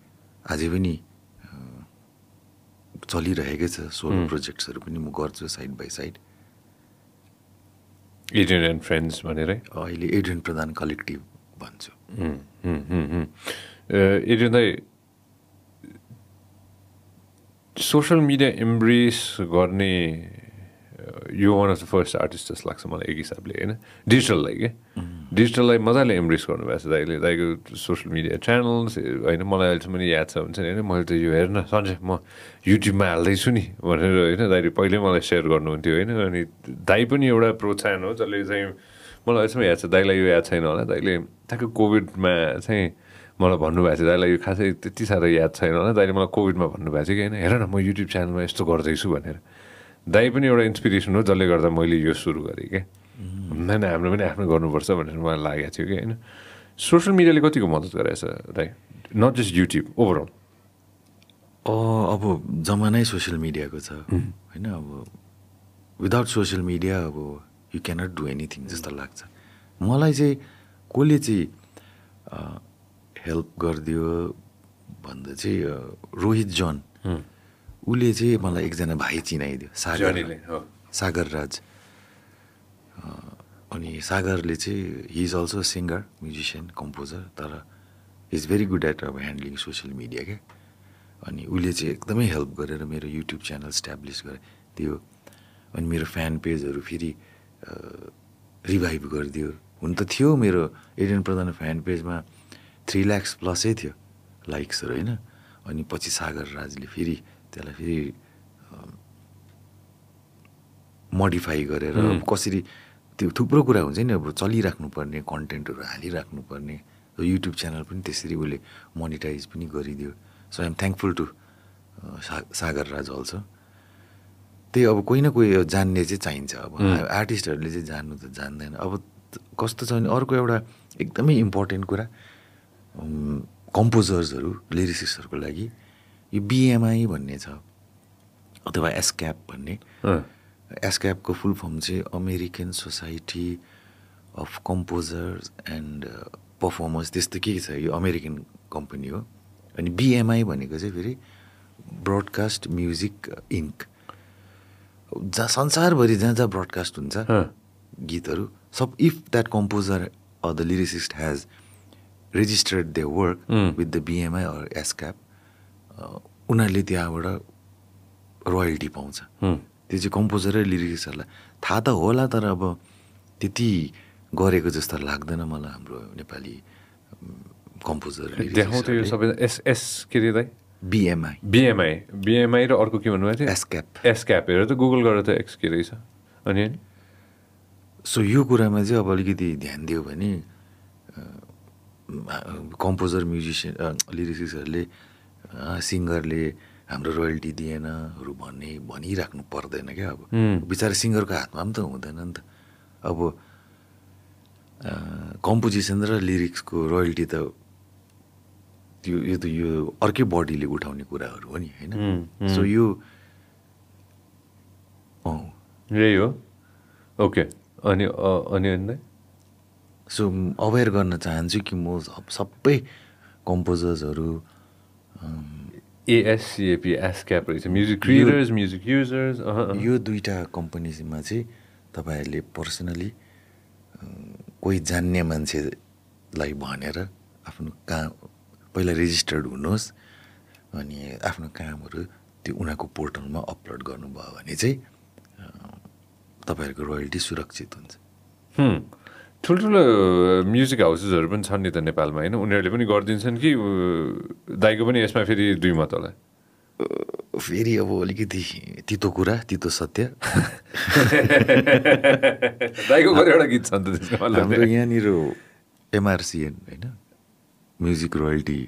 अझै पनि चलिरहेकै छ। सोलो प्रोजेक्ट्सहरू पनि म गर्छु side by side Adrian and friends भनेरै? अहिले एडियन प्रधान कलेक्टिभ भन्छु। एडियन दाई सोसियल मिडिया इम्ब्रेस गर्ने यो one of the first artist जस्तो लाग्छ मलाई एक हिसाबले होइन डिजिटललाई के डिजिटललाई मजाले इम्ब्रेस गर्नुभएको छ दाइले दाइको सोसियल मिडिया च्यानल्स होइन मलाई अहिलेसम्म पनि याद छ हुन्छ नि होइन मैले त यो हेर्न सन्चै म युट्युबमा हाल्दैछु नि भनेर होइन दाइले पहिल्यै मलाई सेयर गर्नुहुन्थ्यो होइन अनि दाइ पनि एउटा प्रोत्साहन हो जसले चाहिँ मलाई अहिलेसम्म याद छ दाइलाई यो याद छैन होला दाइले ठ्याक्क कोभिडमा चाहिँ मलाई भन्नुभएको थियो दाइलाई यो खासै त्यति साह्रो याद छैन होला दाइले मलाई कोभिडमा भन्नुभएको थियो कि होइन हेर न म युट्युब च्यानलमा यस्तो गर्दैछु भनेर दाइ पनि एउटा इन्सपिरेसन हो जसले गर्दा मैले यो सुरु गरेँ क्या होइन हाम्रो पनि आफ्नो गर्नुपर्छ भनेर मलाई लागेको थियो कि? होइन? सोसियल मिडियाले कतिको मद्दत गरेछ दाइ नट जस्ट युट्युब ओभरअल अब जमानै सोसियल मिडियाको छ। होइन अब विदाउट सोसियल मिडिया अब यु क्यानट डु एनिथिङ जस्तो लाग्छ। मलाई चाहिँ कसले चाहिँ हेल्प गरिदियो भन्दा चाहिँ रोहित जन। उसले चाहिँ मलाई एकजना भाइ चिनाइदियो सागर। सागर राज। अनि सागरले चाहिँ he is also singer musician composer तर इज भेरी गुड एट अब ह्यान्डलिङ सोसियल मिडिया क्या? अनि उसले चाहिँ एकदमै हेल्प गरेर मेरो युट्युब च्यानल स्ट्याब्लिस गरे त्यो अनि मेरो फ्यान पेजहरू फेरि रिभाइभ गरिदियो। हुन त थियो मेरो एडियन प्रधान फ्यान पेजमा थ्री ल्याक्स प्लसै थियो लाइक्सहरू होइन? अनि पछि सागर राजले फेरि त्यसलाई फेरि मोडिफाई गरेर कसरी त्यो थुप्रो कुरा हुन्छ नि अब चलिराख्नुपर्ने कन्टेन्टहरू हालिराख्नुपर्ने र युट्युब च्यानल पनि त्यसरी उसले मोनिटाइज पनि गरिदियो। So I'm thankful to Sagar Raj also त्यही अब कोही न कोही जान्ने चाहिँ चाहिन्छ। अब आर्टिस्टहरूले चाहिँ जान्नु त जान्दैन। अब कस्तो छ भने अर्को एउटा एकदमै इम्पोर्टेन्ट कुरा कम्पोजर्सहरू लिरिसिक्सहरूको लागि यो बिएमआई भन्ने छ। अथवा एसक्याप भन्ने। एसक्यापको फुल फर्म चाहिँ American Society of Composers and Performers त्यस्तो के छ? यो अमेरिकन कम्पनी हो। अनि बिएमआई भनेको चाहिँ फेरि ब्रोडकास्ट म्युजिक इङ्क जहाँ संसारभरि जहाँ जहाँ ब्रोडकास्ट हुन्छ। गीतहरू सब if that composer or the lyricist has registered the work. With the BMI or ASCAP उनीहरूले त्यहाँबाट रोयल्टी पाउँछ। त्यो चाहिँ कम्पोजर र लिरिक्सहरूलाई थाहा त होला तर अब त्यति गरेको जस्तो लाग्दैन मलाई हाम्रो नेपाली कम्पोजर यो सबै एस एस के अरे बिएमआई बिएमआई बिएमआई र अर्को के भन्नुभएको थियो? एसक्याप एसक्याप हेर त गुगल गरेर त एक्स के रहेछ। अनि अनि? सो यो कुरामा चाहिँ अब अलिकति ध्यान दियो भने कम्पोजर म्युजिसियन लिरिक्सहरूले सिङ्गरले हाम्रो रोयल्टी दिएनहरू भन्ने भनिराख्नु पर्दैन क्या अब। बिचरा सिङ्गरको हातमा पनि त हुँदैन नि त। अब कम्पोजिसन र लिरिक्सको रोयल्टी त त्यो यो त यो अर्कै बडीले उठाउने कुराहरू हो नि होइन। सो यो अँ यही हो। ओके अनि अनि अनि सो अवेर गर्न चाहन्छु कि म सबै कम्पोजर्सहरू एएससिएपी एसक्याप रहेछ। म्युजिक क्रिएटर्स म्युजिक युजर्स यो दुईवटा कम्पनीमा चाहिँ तपाईँहरूले पर्सनली कोही जान्ने मान्छेलाई भनेर आफ्नो काम पहिला रेजिस्टर्ड हुनुहोस् अनि आफ्नो कामहरू त्यो उनीहरूको पोर्टलमा अपलोड गर्नुभयो भने चाहिँ तपाईँहरूको रोयल्टी सुरक्षित हुन्छ। ठुल्ठुलो म्युजिक हाउसेसहरू पनि छन् नि त नेपालमा होइन? उनीहरूले पनि गरिदिन्छन् कि दाइको पनि यसमा फेरि दुई मत होला? फेरि अब अलिकति तितो कुरा तितो सत्य। दाइको कतिवटा गीत छ नि त हाम्रो यहाँनिर एमआरसिएन होइन? म्युजिक रोयल्टी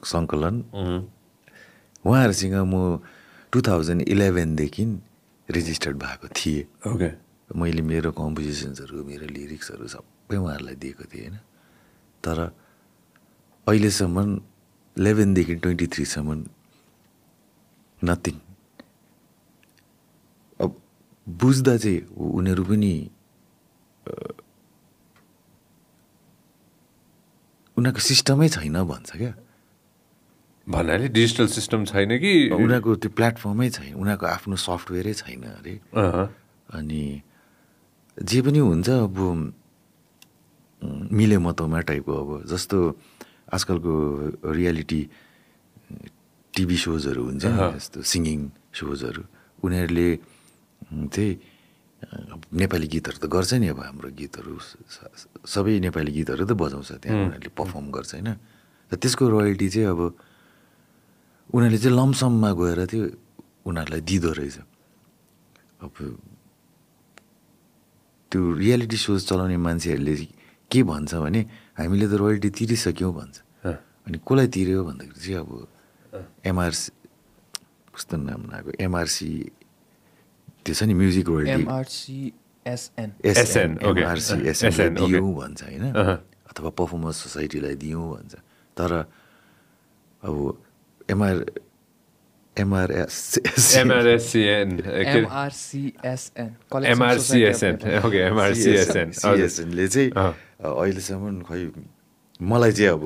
सङ्कलन। उहाँहरूसँग म टु थाउजन्ड इलेभेनदेखि रेजिस्टर्ड भएको थिएँ। ओके मैले मेरो कम्पोजिसन्सहरू मेरो लिरिक्सहरू सबै उहाँहरूलाई दिएको थिएँ होइन? तर अहिलेसम्म इलेभेनदेखि ट्वेन्टी थ्रीसम्म नथिङ। अब बुझ्दा चाहिँ उनीहरू पनि उनीहरूको सिस्टमै छैन भन्छ क्या। भन्नाले डिजिटल सिस्टम छैन कि? उनीहरूको त्यो प्लेटफर्मै छैन उनीहरूको आफ्नो सफ्टवेयरै छैन अरे। अनि जे पनि हुन्छ अब मिले मतोमा टाइपको अब जस्तो आजकलको रियालिटी टिभी सोजहरू हुन्छ। जस्तो सिङ्गिङ सोजहरू उनीहरूले चाहिँ नेपाली गीतहरू त गर्छ नि अब हाम्रो गीतहरू सबै नेपाली गीतहरू त बजाउँछ त्यहाँ उनीहरूले पर्फर्म गर्छ होइन? र त्यसको रोयल्टी चाहिँ अब उनीहरूले चाहिँ लमसममा गएर त्यो उनीहरूलाई दिँदो रहेछ। अब त्यो रियालिटी सोज चलाउने मान्छेहरूले के भन्छ भने हामीले त रोयल्टी तिरिसक्यौँ भन्छ। अनि कसलाई तिर्यो भन्दाखेरि चाहिँ अब एमआरसी कस्तो नाम नआएको एमआरसी त्यो छ नि music royalty SN, okay. MRC SN. दियौँ भन्छ होइन। अथवा पर्फर्मेन्स सोसाइटीलाई दियौँ भन्छ। तर अब MR MRSCN? MRCSN MRCSN, okay MRCSN। सिएसएनले चाहिँ। अहिलेसम्म खै मलाई चाहिँ अब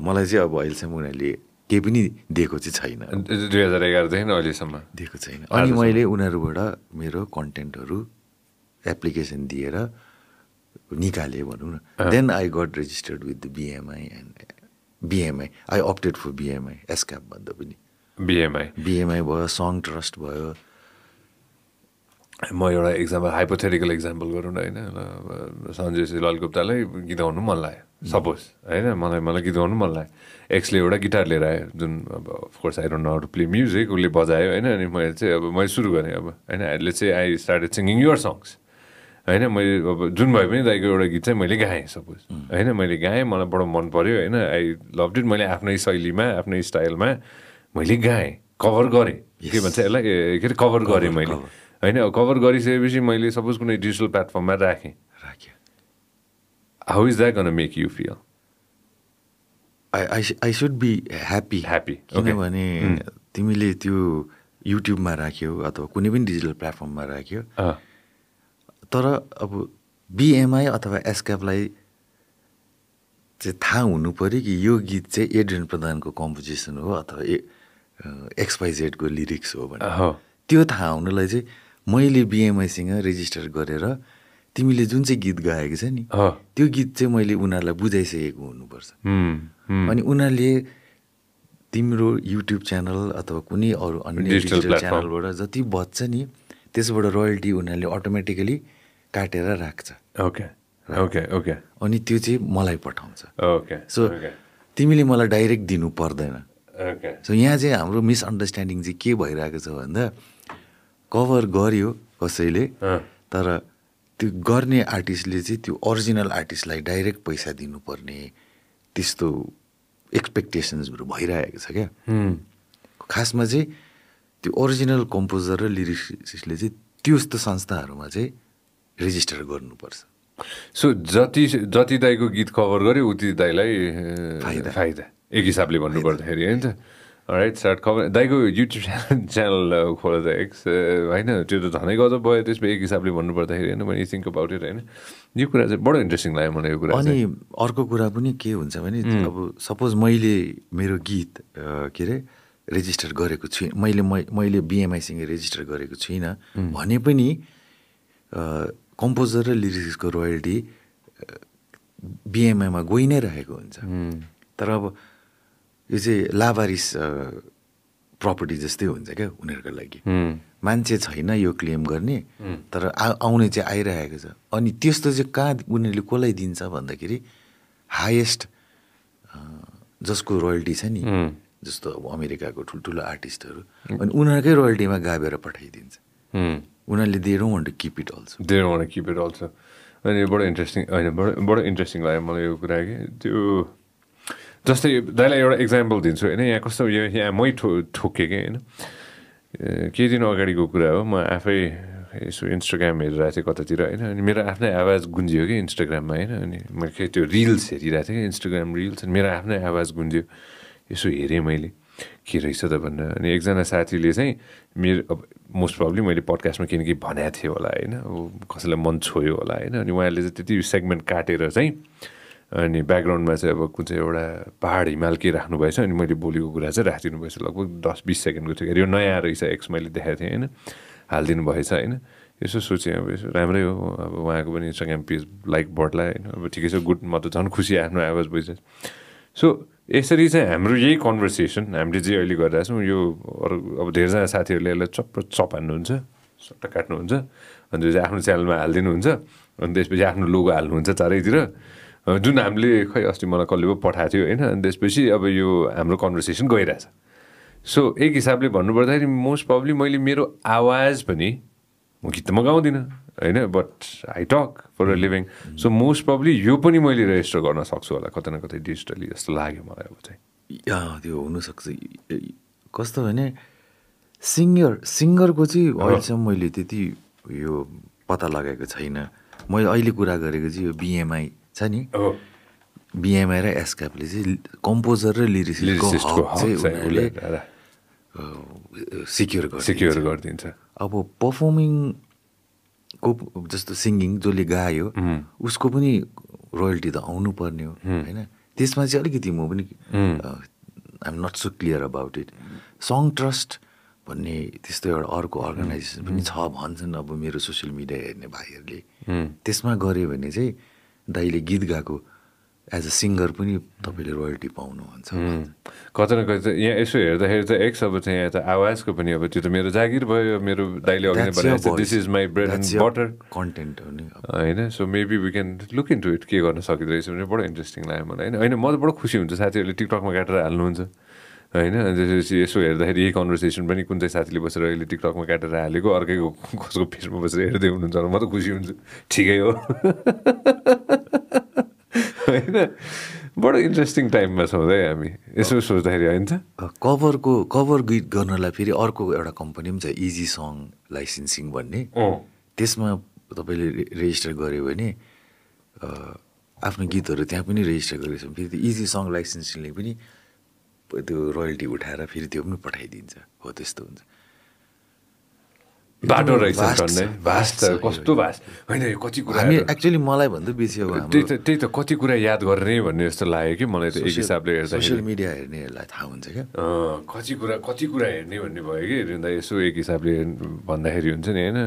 मलाई चाहिँ अब अहिलेसम्म उनीहरूले केही पनि दिएको चाहिँ छैन। दुई हजार एघारदेखि अहिलेसम्म। दिएको छैन। अनि मैले उनीहरूबाट मेरो कन्टेन्टहरू एप्लिकेसन दिएर निकालेँ भनौँ न। Then I got registered with the BMI and BMI I opted for BMI ASCAP भन्दा पनि। बिएमआई बिएमआई भयो सङ ट्रस्ट भयो. म एउटा इक्जाम्पल हाइपोथेटिकल इक्जाम्पल गरौँ न होइन? सञ्जय श्री लाल गुप्तालाई गीत गाउनु मन लाग्यो सपोज होइन? मलाई मलाई गीत गाउनु मन लाग्यो। एक्सले एउटा गिटार लिएर आयो जुन अब of course I don't know to play music उसले बजायो होइन? अनि मैले चाहिँ अब मैले सुरु गरेँ अब होइन? अहिले चाहिँ I started singing your songs होइन? मैले अब जुन भए पनि दाइको एउटा गीत चाहिँ मैले गाएँ सपोज होइन? मैले गाएँ मलाई बडो मन पऱ्यो होइन? आई लभ इट मैले आफ्नै शैलीमा आफ्नै स्टाइलमा मैले गाएँ कभर गरेँ। के भन्छ यसलाई? के अरे कभर गरेँ मैले। होइन कभर गरिसकेपछि मैले सपोज कुनै डिजिटल प्लेटफर्ममा राखेँ। राख्यो how is that gonna make you feel I I I should be happy okay. किनभने तिमीले त्यो युट्युबमा राख्यौ अथवा कुनै पनि डिजिटल प्लेटफर्ममा राख्यो। तर अब बिएमआई अथवा एसक्यापलाई चाहिँ थाहा हुनु पऱ्यो कि यो गीत चाहिँ एड्रियन प्रधानको कम्पोजिसन हो अथवा ए एक्सपाइजेडको लिरिक्स हो भने। त्यो थाहा हुनुलाई चाहिँ मैले बिएमआईसँग रेजिस्टर गरेर तिमीले जुन चाहिँ गीत गाएको छ नि त्यो गीत चाहिँ मैले उनीहरूलाई बुझाइसकेको हुनुपर्छ। अनि उनीहरूले तिम्रो युट्युब च्यानल अथवा कुनै अरू अन्य डिजिटल. च्यानलबाट जति बच्छ नि त्यसबाट रोयल्टी उनीहरूले अटोमेटिकली काटेर राख्छ। ओके ओके ओके अनि त्यो चाहिँ मलाई पठाउँछ। ओके सो तिमीले मलाई डाइरेक्ट दिनु पर्दैन। सो यहाँ चाहिँ हाम्रो मिसअन्डरस्ट्यान्डिङ चाहिँ के भइरहेको छ भन्दा कभर गर्यो कसैले। तर त्यो गर्ने आर्टिस्टले चाहिँ त्यो ओरिजिनल आर्टिस्टलाई डाइरेक्ट पैसा दिनुपर्ने त्यस्तो एक्सपेक्टेसन्सहरू भइरहेको छ क्या। खासमा चाहिँ त्यो ओरिजिनल कम्पोजर र लिरिक्सले चाहिँ त्यो जस्तो संस्थाहरूमा चाहिँ रेजिस्टर गर्नुपर्छ। सो जति जति दाईको गीत कभर गर्यो उति दाईलाई फाइदा। फाइदा। एक हिसाबले भन्नु पर्दाखेरि होइन त? राइट स्टार्ट कभर दाईको युट्युब च्यानल च्यानल खोल्दा एक्स अ, होइन? त्यो त झनै गजब भयो त्यसमा एक हिसाबले भन्नु पर्दाखेरि होइन? मैले थिङ्क अबाउट इट होइन? यो कुरा चाहिँ बडो इन्ट्रेस्टिङ लाग्यो मलाई यो कुरा अनि अर्को कुरा पनि के हुन्छ भने अब सपोज मैले मेरो गीत के अरे रेजिस्टर गरेको छु मैले मैले बिएमआईसँग रेजिस्टर गरेको छुइनँ भने पनि कम्पोजर र लिरिक्सको रोयल्टी बिएमआईमा गइ नै रहेको हुन्छ। तर अब यो चाहिँ लाभारिस प्रपर्टी जस्तै हुन्छ क्या उनीहरूको लागि। मान्छे छैन यो क्लेम गर्ने तर आ आउने चाहिँ आइरहेको छ। अनि त्यस्तो चाहिँ कहाँ उनीहरूले कसलाई दिन्छ भन्दाखेरि हाइएस्ट जसको रोयल्टी छ नि. जस्तो अब अमेरिकाको ठुल्ठुलो आर्टिस्टहरू अनि उनीहरूकै रोयल्टीमा गाबेर पठाइदिन्छ। उनीहरूले they don't want to keep it also they want keep it also अनि बडो इन्ट्रेस्टिङ होइन बडो बडो इन्ट्रेस्टिङ लाग्यो मलाई यो कुरा कि। त्यो जस्तै दाइलाई एउटा इक्जाम्पल दिन्छु होइन यहाँ कस्तो यो यहाँ मै ठो ठोकेँ कि होइन केही दिन अगाडिको कुरा हो म आफै यसो इन्स्टाग्राम हेरिरहेको थिएँ कतातिर होइन अनि मेरो आफ्नै आवाज गुन्जियो कि इन्स्टाग्राममा होइन अनि मैले के त्यो रिल्स हेरिरहेको थिएँ कि इन्स्टाग्राम रिल्स अनि मेरो आफ्नै आवाज गुन्जियो यसो हेरेँ मैले के रहेछ त भनेर अनि एकजना साथीले चाहिँ मेरो अब मोस्ट प्रब्लम मैले पडकास्टमा किनकि भनेको थिएँ होला होइन अब कसैलाई मन छोयो होला होइन अनि उहाँहरूले चाहिँ त्यति सेगमेन्ट काटेर चाहिँ अनि ब्याकग्राउन्डमा चाहिँ अब कुन चाहिँ एउटा पहाड हिमाल के राख्नु भएछ अनि मैले बोलेको कुरा चाहिँ राखिदिनु भएछ लगभग दस बिस सेकेन्डको थियो यो नयाँ रहेछ एक्स मैले देखाएको थिएँ होइन? हालिदिनु भएछ होइन? यसो सोचेँ अब यसो राम्रै हो। अब उहाँको पनि इन्स्टाग्राम पेज लाइक बढ्ला होइन? अब ठिकै छ गुड। म त झन् खुसी आफ्नो आवाज बुझ्छ सो यसरी चाहिँ हाम्रो यही कन्भर्सेसन हामीले जे अहिले गरिरहेको छौँ यो अरू अब धेरैजना साथीहरूले यसलाई चप्प चप हान्नुहुन्छ सट्ट काट्नुहुन्छ अनि त्यो चाहिँ आफ्नो च्यानलमा हालिदिनुहुन्छ अनि त्यसपछि आफ्नो लोगो हाल्नुहुन्छ चारैतिर। जुन हामीले खै अस्ति मलाई कसले पो पठाएको थियो होइन? अनि त्यसपछि अब यो हाम्रो कन्भर्सेसन गइरहेछ। सो एक हिसाबले भन्नुपर्दाखेरि मोस्ट प्रब्लली मैले मेरो आवाज पनि म गीत त म गाउँदिनँ होइन? But I talk for a living so most probably यो पनि मैले रेजिस्टर गर्न सक्छु होला कतै न कतै डिजिटली जस्तो लाग्यो मलाई अब चाहिँ। त्यो हुनसक्छ। कस्तो भने सिङ्गर सिङ्गरको चाहिँ अहिलेसम्म मैले त्यति यो पत्ता लगाएको छैन। मैले अहिले कुरा गरेको चाहिँ यो बिएमआई छ नि? बिएमआई र एसक्यापले चाहिँ कम्पोजर र लिरिसिस्टको चाहिँ उनीहरूले सिक्योर सिक्योर गरिदिन्छ। अब पर्फर्मिङको जस्तो सिङ्गिङ जसले गायो उसको पनि रोयल्टी त आउनु पर्ने हो होइन? त्यसमा चाहिँ अलिकति म पनि I'm not so clear about it Songtrust भन्ने त्यस्तो एउटा अर्को अर्गनाइजेसन पनि छ भन्छन् अब मेरो सोसियल मिडिया हेर्ने भाइहरूले। त्यसमा गऱ्यो भने चाहिँ दाइले गीत गाएको एज अ सिङ्गर पनि तपाईँले रोयल्टी पाउनुहुन्छ। कता न कता यहाँ यसो हेर्दाखेरि त एक्स अब चाहिँ यहाँ त आवाजको पनि अब त्यो त मेरो जागिर भयो मेरो दाइले अघि नै भनेको this is my bread and butter content हो नि होइन so maybe we can look into it के गर्न सकिँदो रहेछ भने बडो इन्ट्रेस्टिङ लाग्यो मलाई होइन। होइन म त बडो खुसी हुन्छ साथीहरूले टिकटकमा काटेर हाल्नुहुन्छ। होइन? त्यसपछि यसो हेर्दाखेरि यही कन्भर्सेसन पनि कुन चाहिँ साथीले बसेर अहिले टिकटकमा काटेर हालेको अर्कैको कसको फेसमा बसेर हेर्दै हुनुहुन्छ म त खुसी हुन्छु। ठिकै हो। होइन? बडो इन्ट्रेस्टिङ टाइममा छौँ है हामी। यसो सोच्दाखेरि होइन? त कभरको कभर गीत गर्नलाई फेरि अर्को एउटा कम्पनी पनि छ इजी सङ लाइसेन्सिङ भन्ने। त्यसमा तपाईँले रेजिस्टर गऱ्यो भने आफ्नो गीतहरू त्यहाँ पनि रेजिस्टर गरेको छ फेरि इजी सङ लाइसेन्सिङले पनि त्यो रोयल्टी उठाएर फेरि त्यो पनि पठाइदिन्छ। हो त्यस्तो हुन्छ। बाटो रहेछ भास्ट। कस्तो भास्ट होइन यो कति कुरा हामी एक्चुअली मलाई भन्दा बेसी अब त्यही त त्यही त कति कुरा याद गर्ने भन्ने जस्तो लाग्यो कि मलाई त एक हिसाबले सोसियल हेर्दाखेरि मिडिया हेर्नेहरूलाई थाहा हुन्छ क्या। कति कुरा कति कुरा हेर्ने भन्ने भयो कि? हेर्दा यसो एक हिसाबले भन्दाखेरि हुन्छ नि होइन?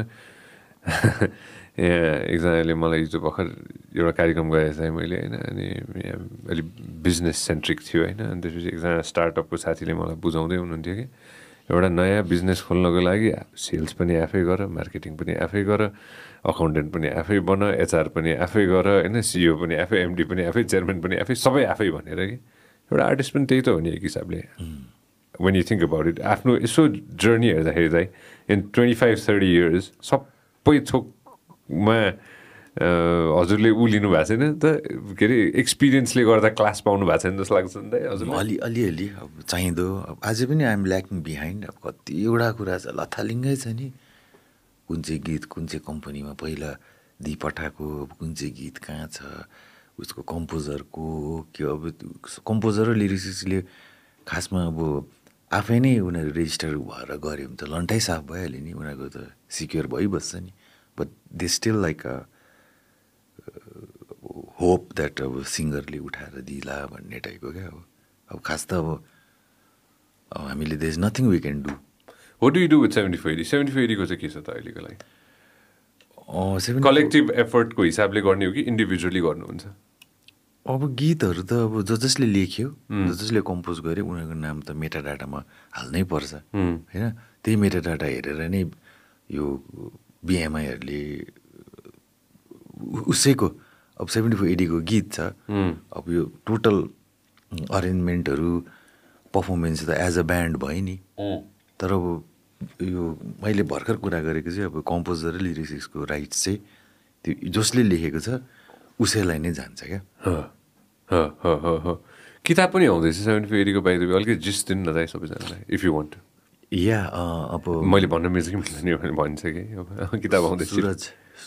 यहाँ एकजनाले मलाई हिजो भर्खर एउटा कार्यक्रम गरेको थिएँ मैले होइन अनि यहाँ अलिक बिजनेस सेन्ट्रिक थियो होइन अनि त्यसपछि एकजना स्टार्टअपको साथीले मलाई बुझाउँदै हुनुहुन्थ्यो कि एउटा नयाँ बिजनेस खोल्नको लागि सेल्स पनि आफै गर मार्केटिङ पनि आफै गर अकाउन्टेन्ट पनि आफै बन एचआर पनि आफै गर होइन सिओ पनि आफै एमडी पनि आफै चेयरम्यान पनि आफै सबै आफै भनेर कि एउटा आर्टिस्ट पनि त्यही त हो नि एक हिसाबले when you think about it आफ्नो यसो जर्नी हेर्दाखेरि चाहिँ in twenty five thirty years सबै थोकमा अ, हजुरले ऊ लिनु भएको छैन त के अरे एक्सपिरियन्सले गर्दा क्लास पाउनु भएको छैन जस्तो लाग्छ नि त हजुरलाई अलि अलिअलि अब चाहिँदो अब अझै पनि आइएम ल्याकिङ बिहाइन्ड अब कतिवटा कुरा छ लथालिङ्गै छ नि। कुन चाहिँ गीत कुन चाहिँ कम्पनीमा पहिला दिइ पठाएको अब कुन चाहिँ गीत कहाँ छ उसको कम्पोजर को हो के अब कम्पोजर र लिरिक्सले खासमा अब आफै नै उनीहरू रेजिस्टर भएर गऱ्यो भने त लन्ठै साफ भइहाल्यो नि उनीहरूको त सिक्योर भइबस्छ नि। But they still like a hope that अब सिङ्गरले उठाएर दिला भन्ने टाइपको क्या अब अब खास त अब अब हामीले देश नथिङ वी क्यान डु हो do you do with seventy four seventy four चाहिँ के छ त अहिलेको लागि? सेभेन कलेक्टिभ एफर्टको हिसाबले गर्ने हो कि इन्डिभिजुअली गर्नुहुन्छ? अब गीतहरू त अब ज जसले लेख्यो ज जसले कम्पोज गर्यो उनीहरूको नाम त मेटा डाटामा हाल्नै पर्छ। होइन? त्यही मेटा डाटा हेरेर नै यो बिएमआईहरूले उसैको अब सेभेन्टी फोर एडीको गीत छ। अब यो टोटल अरेन्जमेन्टहरू पर्फर्मेन्स त एज अ ब्यान्ड भयो नि। तर अब यो मैले भर्खर कुरा गरेको चाहिँ अब कम्पोजर र लिरिक्सको राइट्स चाहिँ त्यो जसले लेखेको छ उसैलाई नै जान्छ क्या। ह, ह, ह, ह, ह। किताब पनि आउँदैछ सेभेन्टी फोर एडीको बाहिर अलिकति जिस दिनु न सबैजनालाई इफ यु वान्ट या अब मैले भन्न मिल्छ कि मिल्दैन नि भने भन्छ कि? किताब आउँदैछ सुरज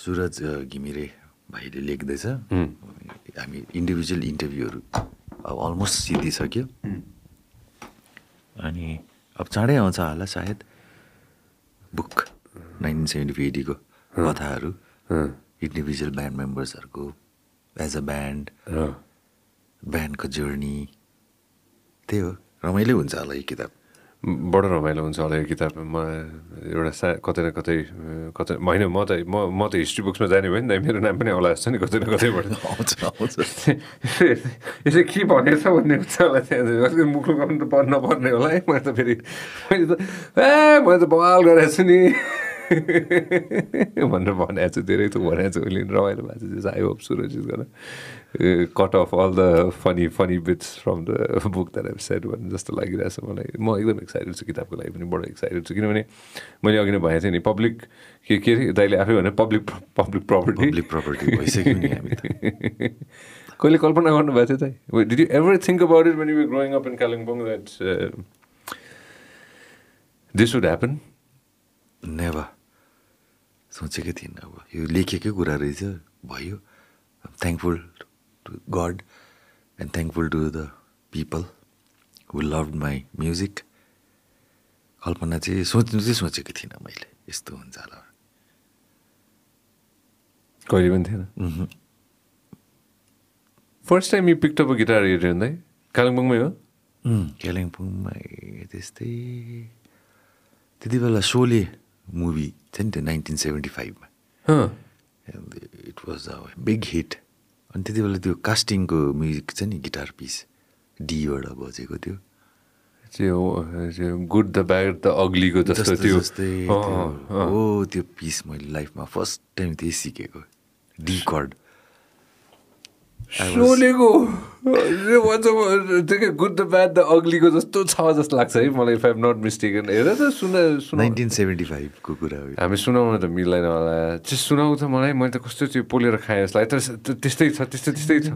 सुरज घिमिरे भाइले लेख्दैछ। हामी इन्डिभिजुअल इन्टरभ्यूहरू अब अलमोस्ट सिद्धिसक्यो। अनि अब चाँडै आउँछ होला सायद। बुक नाइन्टिन सेभेन्टी एडीको कथाहरू। इन्डिभिजुअल ब्यान्ड मेम्बर्सहरूको एज अ ब्यान्ड। ब्यान्डको जर्नी। त्यही हो। रमाइलो हुन्छ होला यो किताब। बडो रमाइलो हुन्छ होला यो किताब म। एउटा सा कतै न कतै कतै होइन म त म म त हिस्ट्री बुक्समा जाने भयो नि त मेरो नाम पनि आउला जस्तो नि कतै न कतैबाट। आउँछ आउँछ यसले के भनेछ भन्ने हुन्छ होला त्यहाँ मुखलो गर्नु त पर्न नपर्ने होला है मैले त फेरि मैले त ए मैले त बवाल गरेको छु नि। भनेर भनेको छु धेरै त भनेको छु उसले रमाइलो भएको छ आई होप सुरज इज गर्न। Cut off all the funny funny bits from the book that have set भन्ने जस्तो लागिरहेछ मलाई म एकदम एक्साइटेड छु किताबको लागि पनि बडो एक्साइटेड छु किनभने मैले अघि नै भनेको थिएँ नि पब्लिक के के दाइले आफै भने public public property public property भइसक्यो नि हामी कहिले कल्पना गर्नुभएको थियो त did you ever think about it when you growing up in Kalimpong that this would happen never सोचेकै थिइनँ अब यो लेखेकै कुरा रहेछ भयो thankful to God and thankful to the people who love my music कल्पना चाहिँ सोच्नु चाहिँ सोचेको थिइनँ मैले यस्तो हुन्छ होला। कहिले पनि थिएन। First time you picked up guitar हेऱ्यो भन्दै कालिम्पोङमै हो? कालिम्पोङमा त्यस्तै। त्यति बेला सोले मुभी छ नि त्यो नाइन्टिन सेभेन्टी फाइभमा it was a big hit अनि त्यति बेला त्यो कास्टिङको म्युजिक छ नि गिटार पिस डीबाट बजेको थियो त्यो गुड द ब्याड द अग्लीको जस्तो त्यो। हो त्यो पिस मैले लाइफमा फर्स्ट टाइम त्यही सिकेको। D chord. सोलेको त्यो भन्छ त्यो गुड द ब्याड द अग्लीको जस्तो छ जस्तो लाग्छ है मलाई इफ आइम नट मिस्टेकन हेर त सुन सुन नाइन्टिन सेभेन्टी फाइभको कुरा हो यो। हामी सुनाउन त मिल्दैन होला चाहिँ सुनाउ त मलाई मैले त कस्तो त्यो पोलेर खाएँ जस्तो लाग्यो तर त- त्यस्तै छ त्यस्तै त्यस्तै छ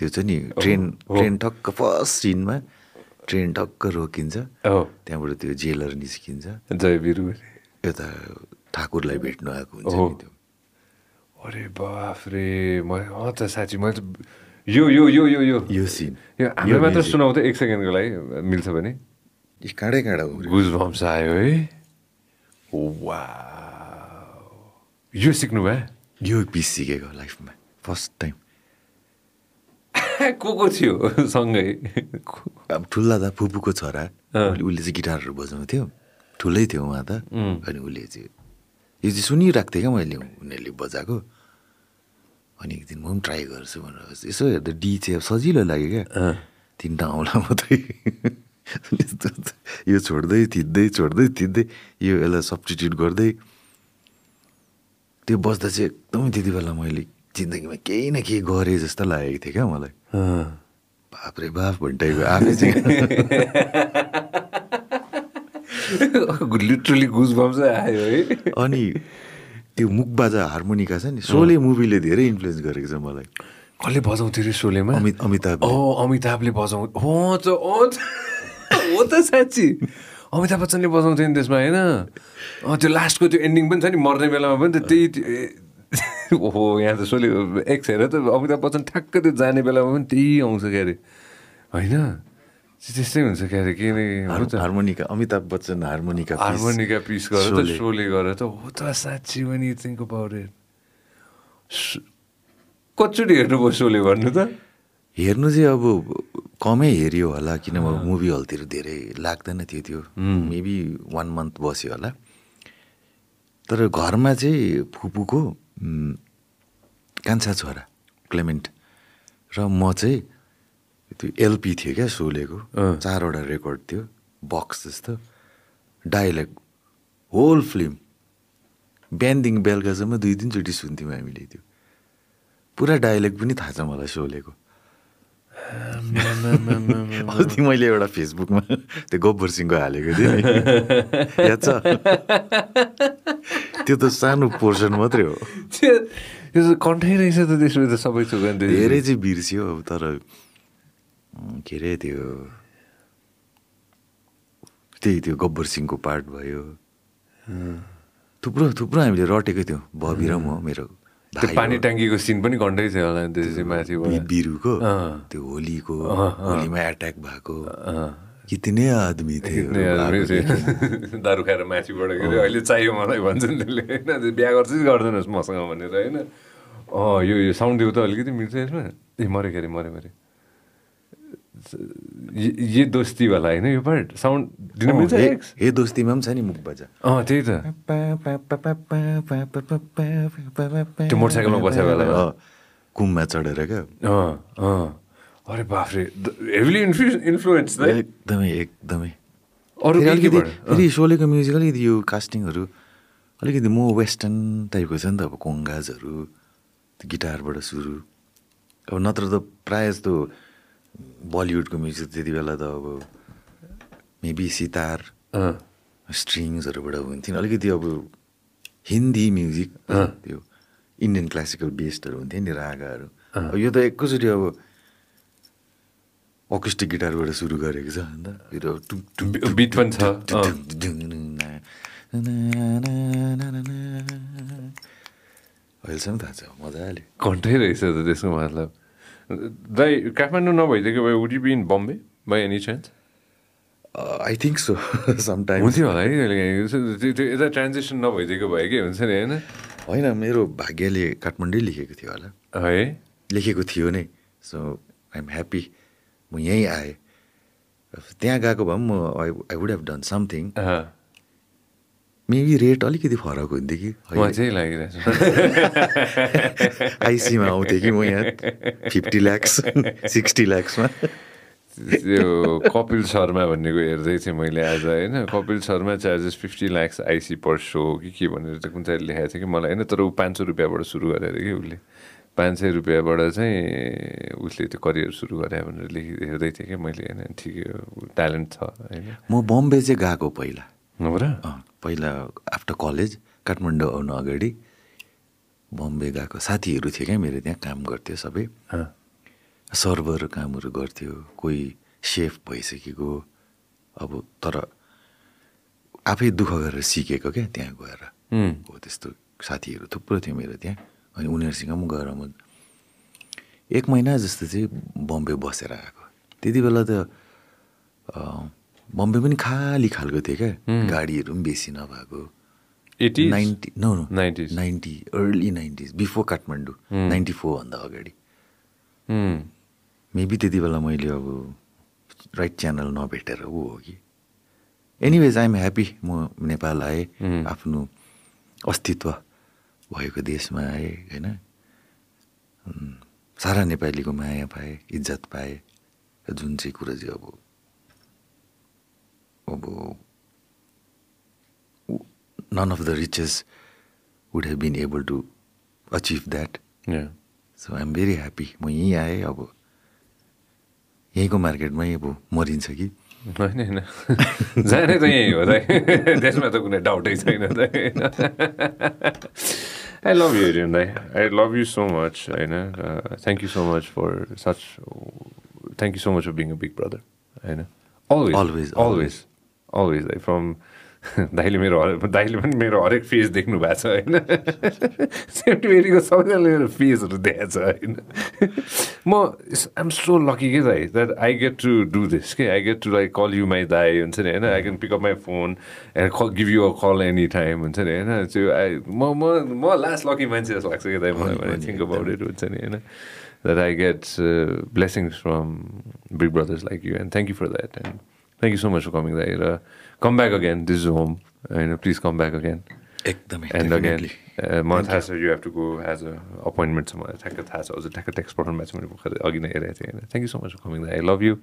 त्यो चाहिँ नि ट्रेन। ट्रेन ठक्क फर्स्ट सिनमा ट्रेन ठक्क रोकिन्छ। त्यहाँबाट त्यो जेलर निस्किन्छ। जय बिरु यता ठाकुरलाई भेट्नु आएको हुन्छ त्यो। अरे बाफ्रे म अँ त साँच्ची मैले यो यो यो यो यो। यो सिन यो हामीले मात्र सुनाउ त एक सेकेन्डको लागि मिल्छ भने। काँडै काँडा हो। गुज बम्स आयो है। वा यो सिक्नु भयो यो पिस सिकेको लाइफमा। First time. को को थियो सँगै अब ठुला दा फुपूको छोरा उसले उसले चाहिँ गिटारहरू बजाउँथ्यो ठुलै थियो उहाँ त अनि उसले चाहिँ यो चाहिँ सुनिरहेको थिएँ क्या मैले उनीहरूले बजाएको अनि एक दिन म पनि ट्राई गर्छु भनेर यसो हेर्दा डी चाहिँ अब सजिलो लाग्यो क्या तिनवटा औँला मात्रै यो छोड्दै थिच्दै छोड्दै थिच्दै यो यसलाई सब्सटिट्युट गर्दै त्यो बस्दा चाहिँ एकदमै त्यति बेला मैले जिन्दगीमा केही न केही गरेँ जस्तो लागेको थियो क्या मलाई बाप रे बाप भन्टाइको आफै चाहिँ लिटरली गुज बम्स आयो है अनि त्यो मुखबाजा हार्मोनिका छ नि सोले मुभीले धेरै इन्फ्लुएन्स गरेको छ मलाई। कसले बजाउँथ्यो अरे सोलेमा अमित अमिताभ ओ अमिताभले बजाउ हो त हो त साँच्ची। अमिताभ बच्चनले बजाउँथ्यो नि त्यसमा होइन? त्यो लास्टको त्यो एन्डिङ पनि छ नि मर्ने बेलामा पनि त त्यही त्यो- ओहो यहाँ त सोले एक्स हेर त अमिताभ बच्चन ठ्याक्क त्यो जाने बेलामा पनि त्यही आउँछ क्या अरे होइन त्यस्तै हुन्छ क्या अरे के harmonica Amitabh Bachchan harmonica harmonica piece गरेर त सोले। गरेर त। हो त साँच्ची पनि थिङ्क अबाउट इट कचोटि हेर्नुभयो सोले भन्नु त? हेर्नु चाहिँ अब कमै हेऱ्यो होला किनभने मुभी हलतिर धेरै लाग्दैन थियो त्यो। मेबी वान मन्थ बस्यो होला। तर घरमा चाहिँ फुपूको कान्छा छोरा क्लेमेन्ट। र म चाहिँ त्यो एलपी थियो क्या सोलेको। चारवटा रेकर्ड थियो बक्स जस्तो। डाइलग होल फिल्म बिहानदेखि बेलुकासम्म दुई तिनचोटि सुन्थ्यौँ हामीले त्यो। पुरा डाइलग पनि थाहा छ मलाई सोलेको। अस्ति मैले एउटा फेसबुकमा त्यो गब्बर सिंहको हालेको थिएँ। नि याद छ? त्यो त सानो पोर्सन मात्रै हो त्यो त कन्ठै रहेछ त त्यसमा त सबै थोक धेरै चाहिँ बिर्सियो अब तर के अरे त्यो त्यही त्यो गब्बर सिंहको पार्ट भयो थुप्रो थुप्रो हामीले रटेको थियौँ बबी र म मेरो त्यो पानी। ट्याङ्कीको सिन पनि कन्ठै थियो होला त्यसपछि माथिबाट बिरुको। त्यो होलीको। होलीमा एट्याक भएको। कितने आदमी थियो। दारू खाएर माथिबाट अरे अहिले चाहियो मलाई भन्छ नि त्यसले। होइन बिहा गर्छ गर्दैनस् मसँग भनेर होइन। अँ यो यो साउन्ड दिउ त अलिकति मिल्छ यसमा? ए के अरे मऱ्यो मऱ्यो ये- ये दोस्तीवाला होइन यो पार्ट साउन्ड दिन मिल्छ हे दोस्तीमा पनि छ नि मुख बजा। अँ त्यही त। त्यो मोटरसाइकलमा बसेको बेलामा। कुममा चढेर क्या? अँ अँ। अरे बाफ्रे हेभिली इन्फ्लु इन्फ्लुएन्स एकदमै एकदमै। अरू अलिकति फेरि सोलेको म्युजिक अलिकति यो कास्टिङहरू अलिकति म वेस्टर्न टाइपको छ नि त अब कोङ्गाजहरू गिटारबाट सुरु। अब नत्र त प्रायः जस्तो बलिउडको म्युजिक त्यति बेला त अब मेबी सितार स्ट्रिङ्सहरूबाट हुन्थ्यो। अलिकति अब हिन्दी म्युजिक त्यो इन्डियन क्लासिकल बेस्डहरू हुन्थ्यो नि रागाहरू। यो त एकैचोटि अब अकुस्टिक गिटारबाट सुरु गरेको छ अन्त बिट पनि छ। अहिलेसम्म थाहा छ मजाले। कन्ठै रहेछ त त्यसको मतलब। दाइ काठमाडौँ नभइदिएको भए would you be in Bombay by any chance I think so sometime हुन्थ्यो होला है त्यो त्यो यता ट्रान्जेक्सन नभइदिएको भए के हुन्छ नि होइन? होइन मेरो भाग्यले काठमाडौँ लेखेको थियो होला। है? लेखेको थियो नै सो आइएम ह्याप्पी म यहीँ आएँ। त्यहाँ गएको भए पनि म I I would have done something maybe rate अलिकति फरक हुन्थ्यो कि? आइसीमा आउँथेँ कि म यहाँ? फिफ्टी ल्याक्स सिक्सटी ल्याक्समा त्यो कपिल शर्मा भन्नेको हेर्दै थिएँ मैले आज होइन? Kapil Sharma charges fifty lakhs I see per show कि के भनेर कुन चाहिँ लेखाएको थियो कि मलाई होइन? तर ऊ पाँच सय रुपियाँबाट सुरु गरेर कि उसले? पाँच सय रुपियाँबाट चाहिँ उसले त्यो करियर सुरु गरे भनेर लेखि हेर्दै थिएँ कि मैले होइन? ठिकै हो ट्यालेन्ट छ होइन? म बम्बे चाहिँ गएको पहिला। हो र? पहिला आफ्टर कलेज काठमाडौँ आउनु अगाडि बम्बे गएको। साथीहरू थियो क्या मेरो त्यहाँ काम गर्थ्यो सबै। सर्भर कामहरू गर्थ्यो कोही सेफ भइसकेको। अब तर आफै दुःख गरेर सिकेको क्या त्यहाँ गएर। हो। त्यस्तो साथीहरू थुप्रो थियो मेरो त्यहाँ। अनि उनीहरूसँग पनि गएर म एक महिना जस्तो चाहिँ बम्बे बसेर आएको। त्यति बेला त बम्बे पनि खाली खालको थियो क्या। गाडीहरू पनि बेसी नभएको। 80s? Ninety no no. 90s? Ninety early nineties before Kathmandu. Ninety फोरभन्दा अगाडि. मेबी त्यति बेला मैले अब राइट च्यानल नभेटेर ऊ हो कि। Anyways I'm happy. म नेपाल आएँ। आफ्नो अस्तित्व भएको देशमा आएँ होइन? सारा नेपालीको माया पाएँ इज्जत पाएँ जुन चाहिँ कुरा चाहिँ अब अब none of the riches would have been able to achieve that Yeah. So I'm very happy म यहीँ आएँ अब यहीँको मार्केटमै अब मरिन्छ कि? होइन होइन। जाने त यहीँ हो दाइ त्यसमा त कुनै डाउटै छैन दाइ आई लभ यु एरियन दाइ I love you so much होइन। Thank you so much for such thank you so much for being a big brother होइन। अलवेज Always, अलवेज अलवेज दाइ फ्रम दाइले मेरो हरेक दाइले पनि मेरो हरेक फेस देख्नु भएको छ होइन? सेफ्टीको सबैजना मेरो फेसहरू देखाएको छ होइन? म आइएम सो लकी के दाइ that I get to do this के I get to like call you my दाई हुन्छ नि होइन? I can pick up my phone and call give you a call any time हुन्छ नि होइन? त्यो आई म म म लास्ट लकी मान्छे जस्तो लाग्छ कि दाइ मलाई थिङ्क अबाउट इट हुन्छ नि होइन? That I get uh, blessings from big brothers like you, and thank you for that. And thank you so much for coming there. Uh, come back again. This is home. And uh, please come back again. एकदमै And again, definitely. uh, मलाई थाहा छ you have to go as a appointment छ मलाई ठ्याक्क थाहा छ अझ ठ्याक्क टेक्स्ट पठाउनु भएको छ मैले भर्खर अघि नै हेरेको थिएँ होइन thank you so much for coming I love you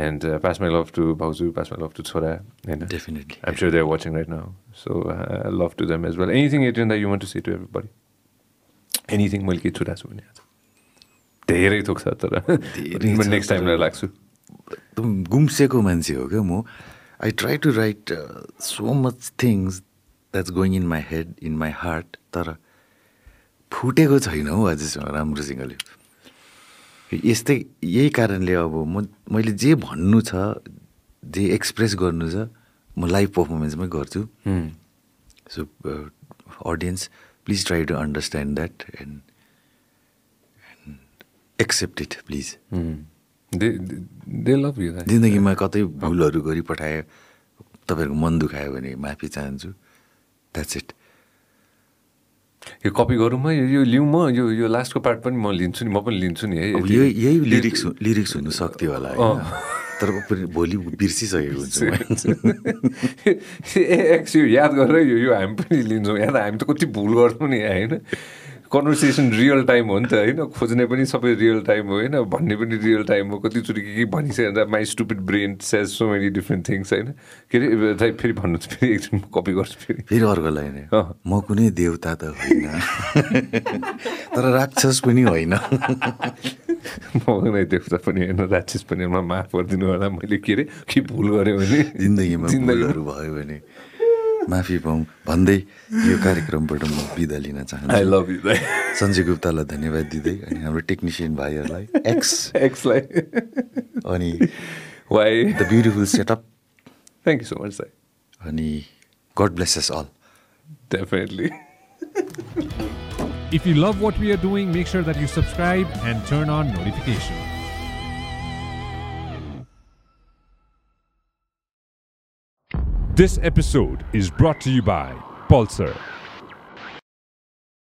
and pass my love to भाउजू पास माई लभ टु छोरा होइन Definitely. I'm sure they're watching right now. So uh, love to them as well. Anything, Adrian, that you want to say to everybody? Anything मैले केही छुटाएको छु भने धेरै थोक छ तर नेक्स्ट टाइमलाई लाग्छु एकदम गुम्सेको मान्छे हो क्या म? I try to write so much things that's going in my head in my heart तर फुटेको छैन हौ अझैसम्म राम्रोसँगले। यस्तै यही कारणले अब म मैले जे भन्नु छ जे एक्सप्रेस गर्नु छ म लाइभ पर्फर्मेन्समै गर्छु। So audience please try to understand that and accept it please जिन्दगीमा कतै भुलहरू गरिपठाए तपाईँहरूको मन दुखायो भने माफी चाहन्छु। द्याट्स इट यो कपी गरौँ म यो यो लिउँ म यो यो लास्टको पार्ट पनि म लिन्छु नि म पनि लिन्छु नि है। अब यही यही लिरिक्स लिरिक्स हुनु सक्थ्यो होला तर भोलि बिर्सिसकेको हुन्छु म। एक्स यो याद गरेर यो यो हामी पनि लिन्छौँ। त हामी त कति भुल गर्छौँ नि होइन? कन्भर्सेसन रियल टाइम हो नि त होइन? खोज्ने पनि सबै रियल टाइम हो होइन? भन्ने पनि रियल टाइम हो। कतिचोटि के के भनिसकेर my stupid brain says so many different things होइन? के अरे फेरि भन्नु फेरि एकछिन कपी गर्छु फेरि। फेरि अर्कोलाई नै। म कुनै देवता त होइन। तर राक्षस पनि होइन। म कुनै देख्दा पनि होइन राक्षस पनि मलाई माफ गरिदिनु होला। मैले के अरे के भुल गरेँ भने? जिन्दगीमा। भुलहरू भयो भने। माफी पाऊँ भन्दै यो कार्यक्रमबाट म बिदा लिन आई चाहन्छु लभ यु सञ्जय गुप्तालाई धन्यवाद दिँदै अनि हाम्रो टेक्निसियन भाइहरूलाई एक्स एक्सलाई अनि Y the beautiful setup thank you so much दाइ अनि God blesses all definitely If you love what we are doing, make sure that you subscribe and turn on notifications. This episode is brought to you by Pulsar.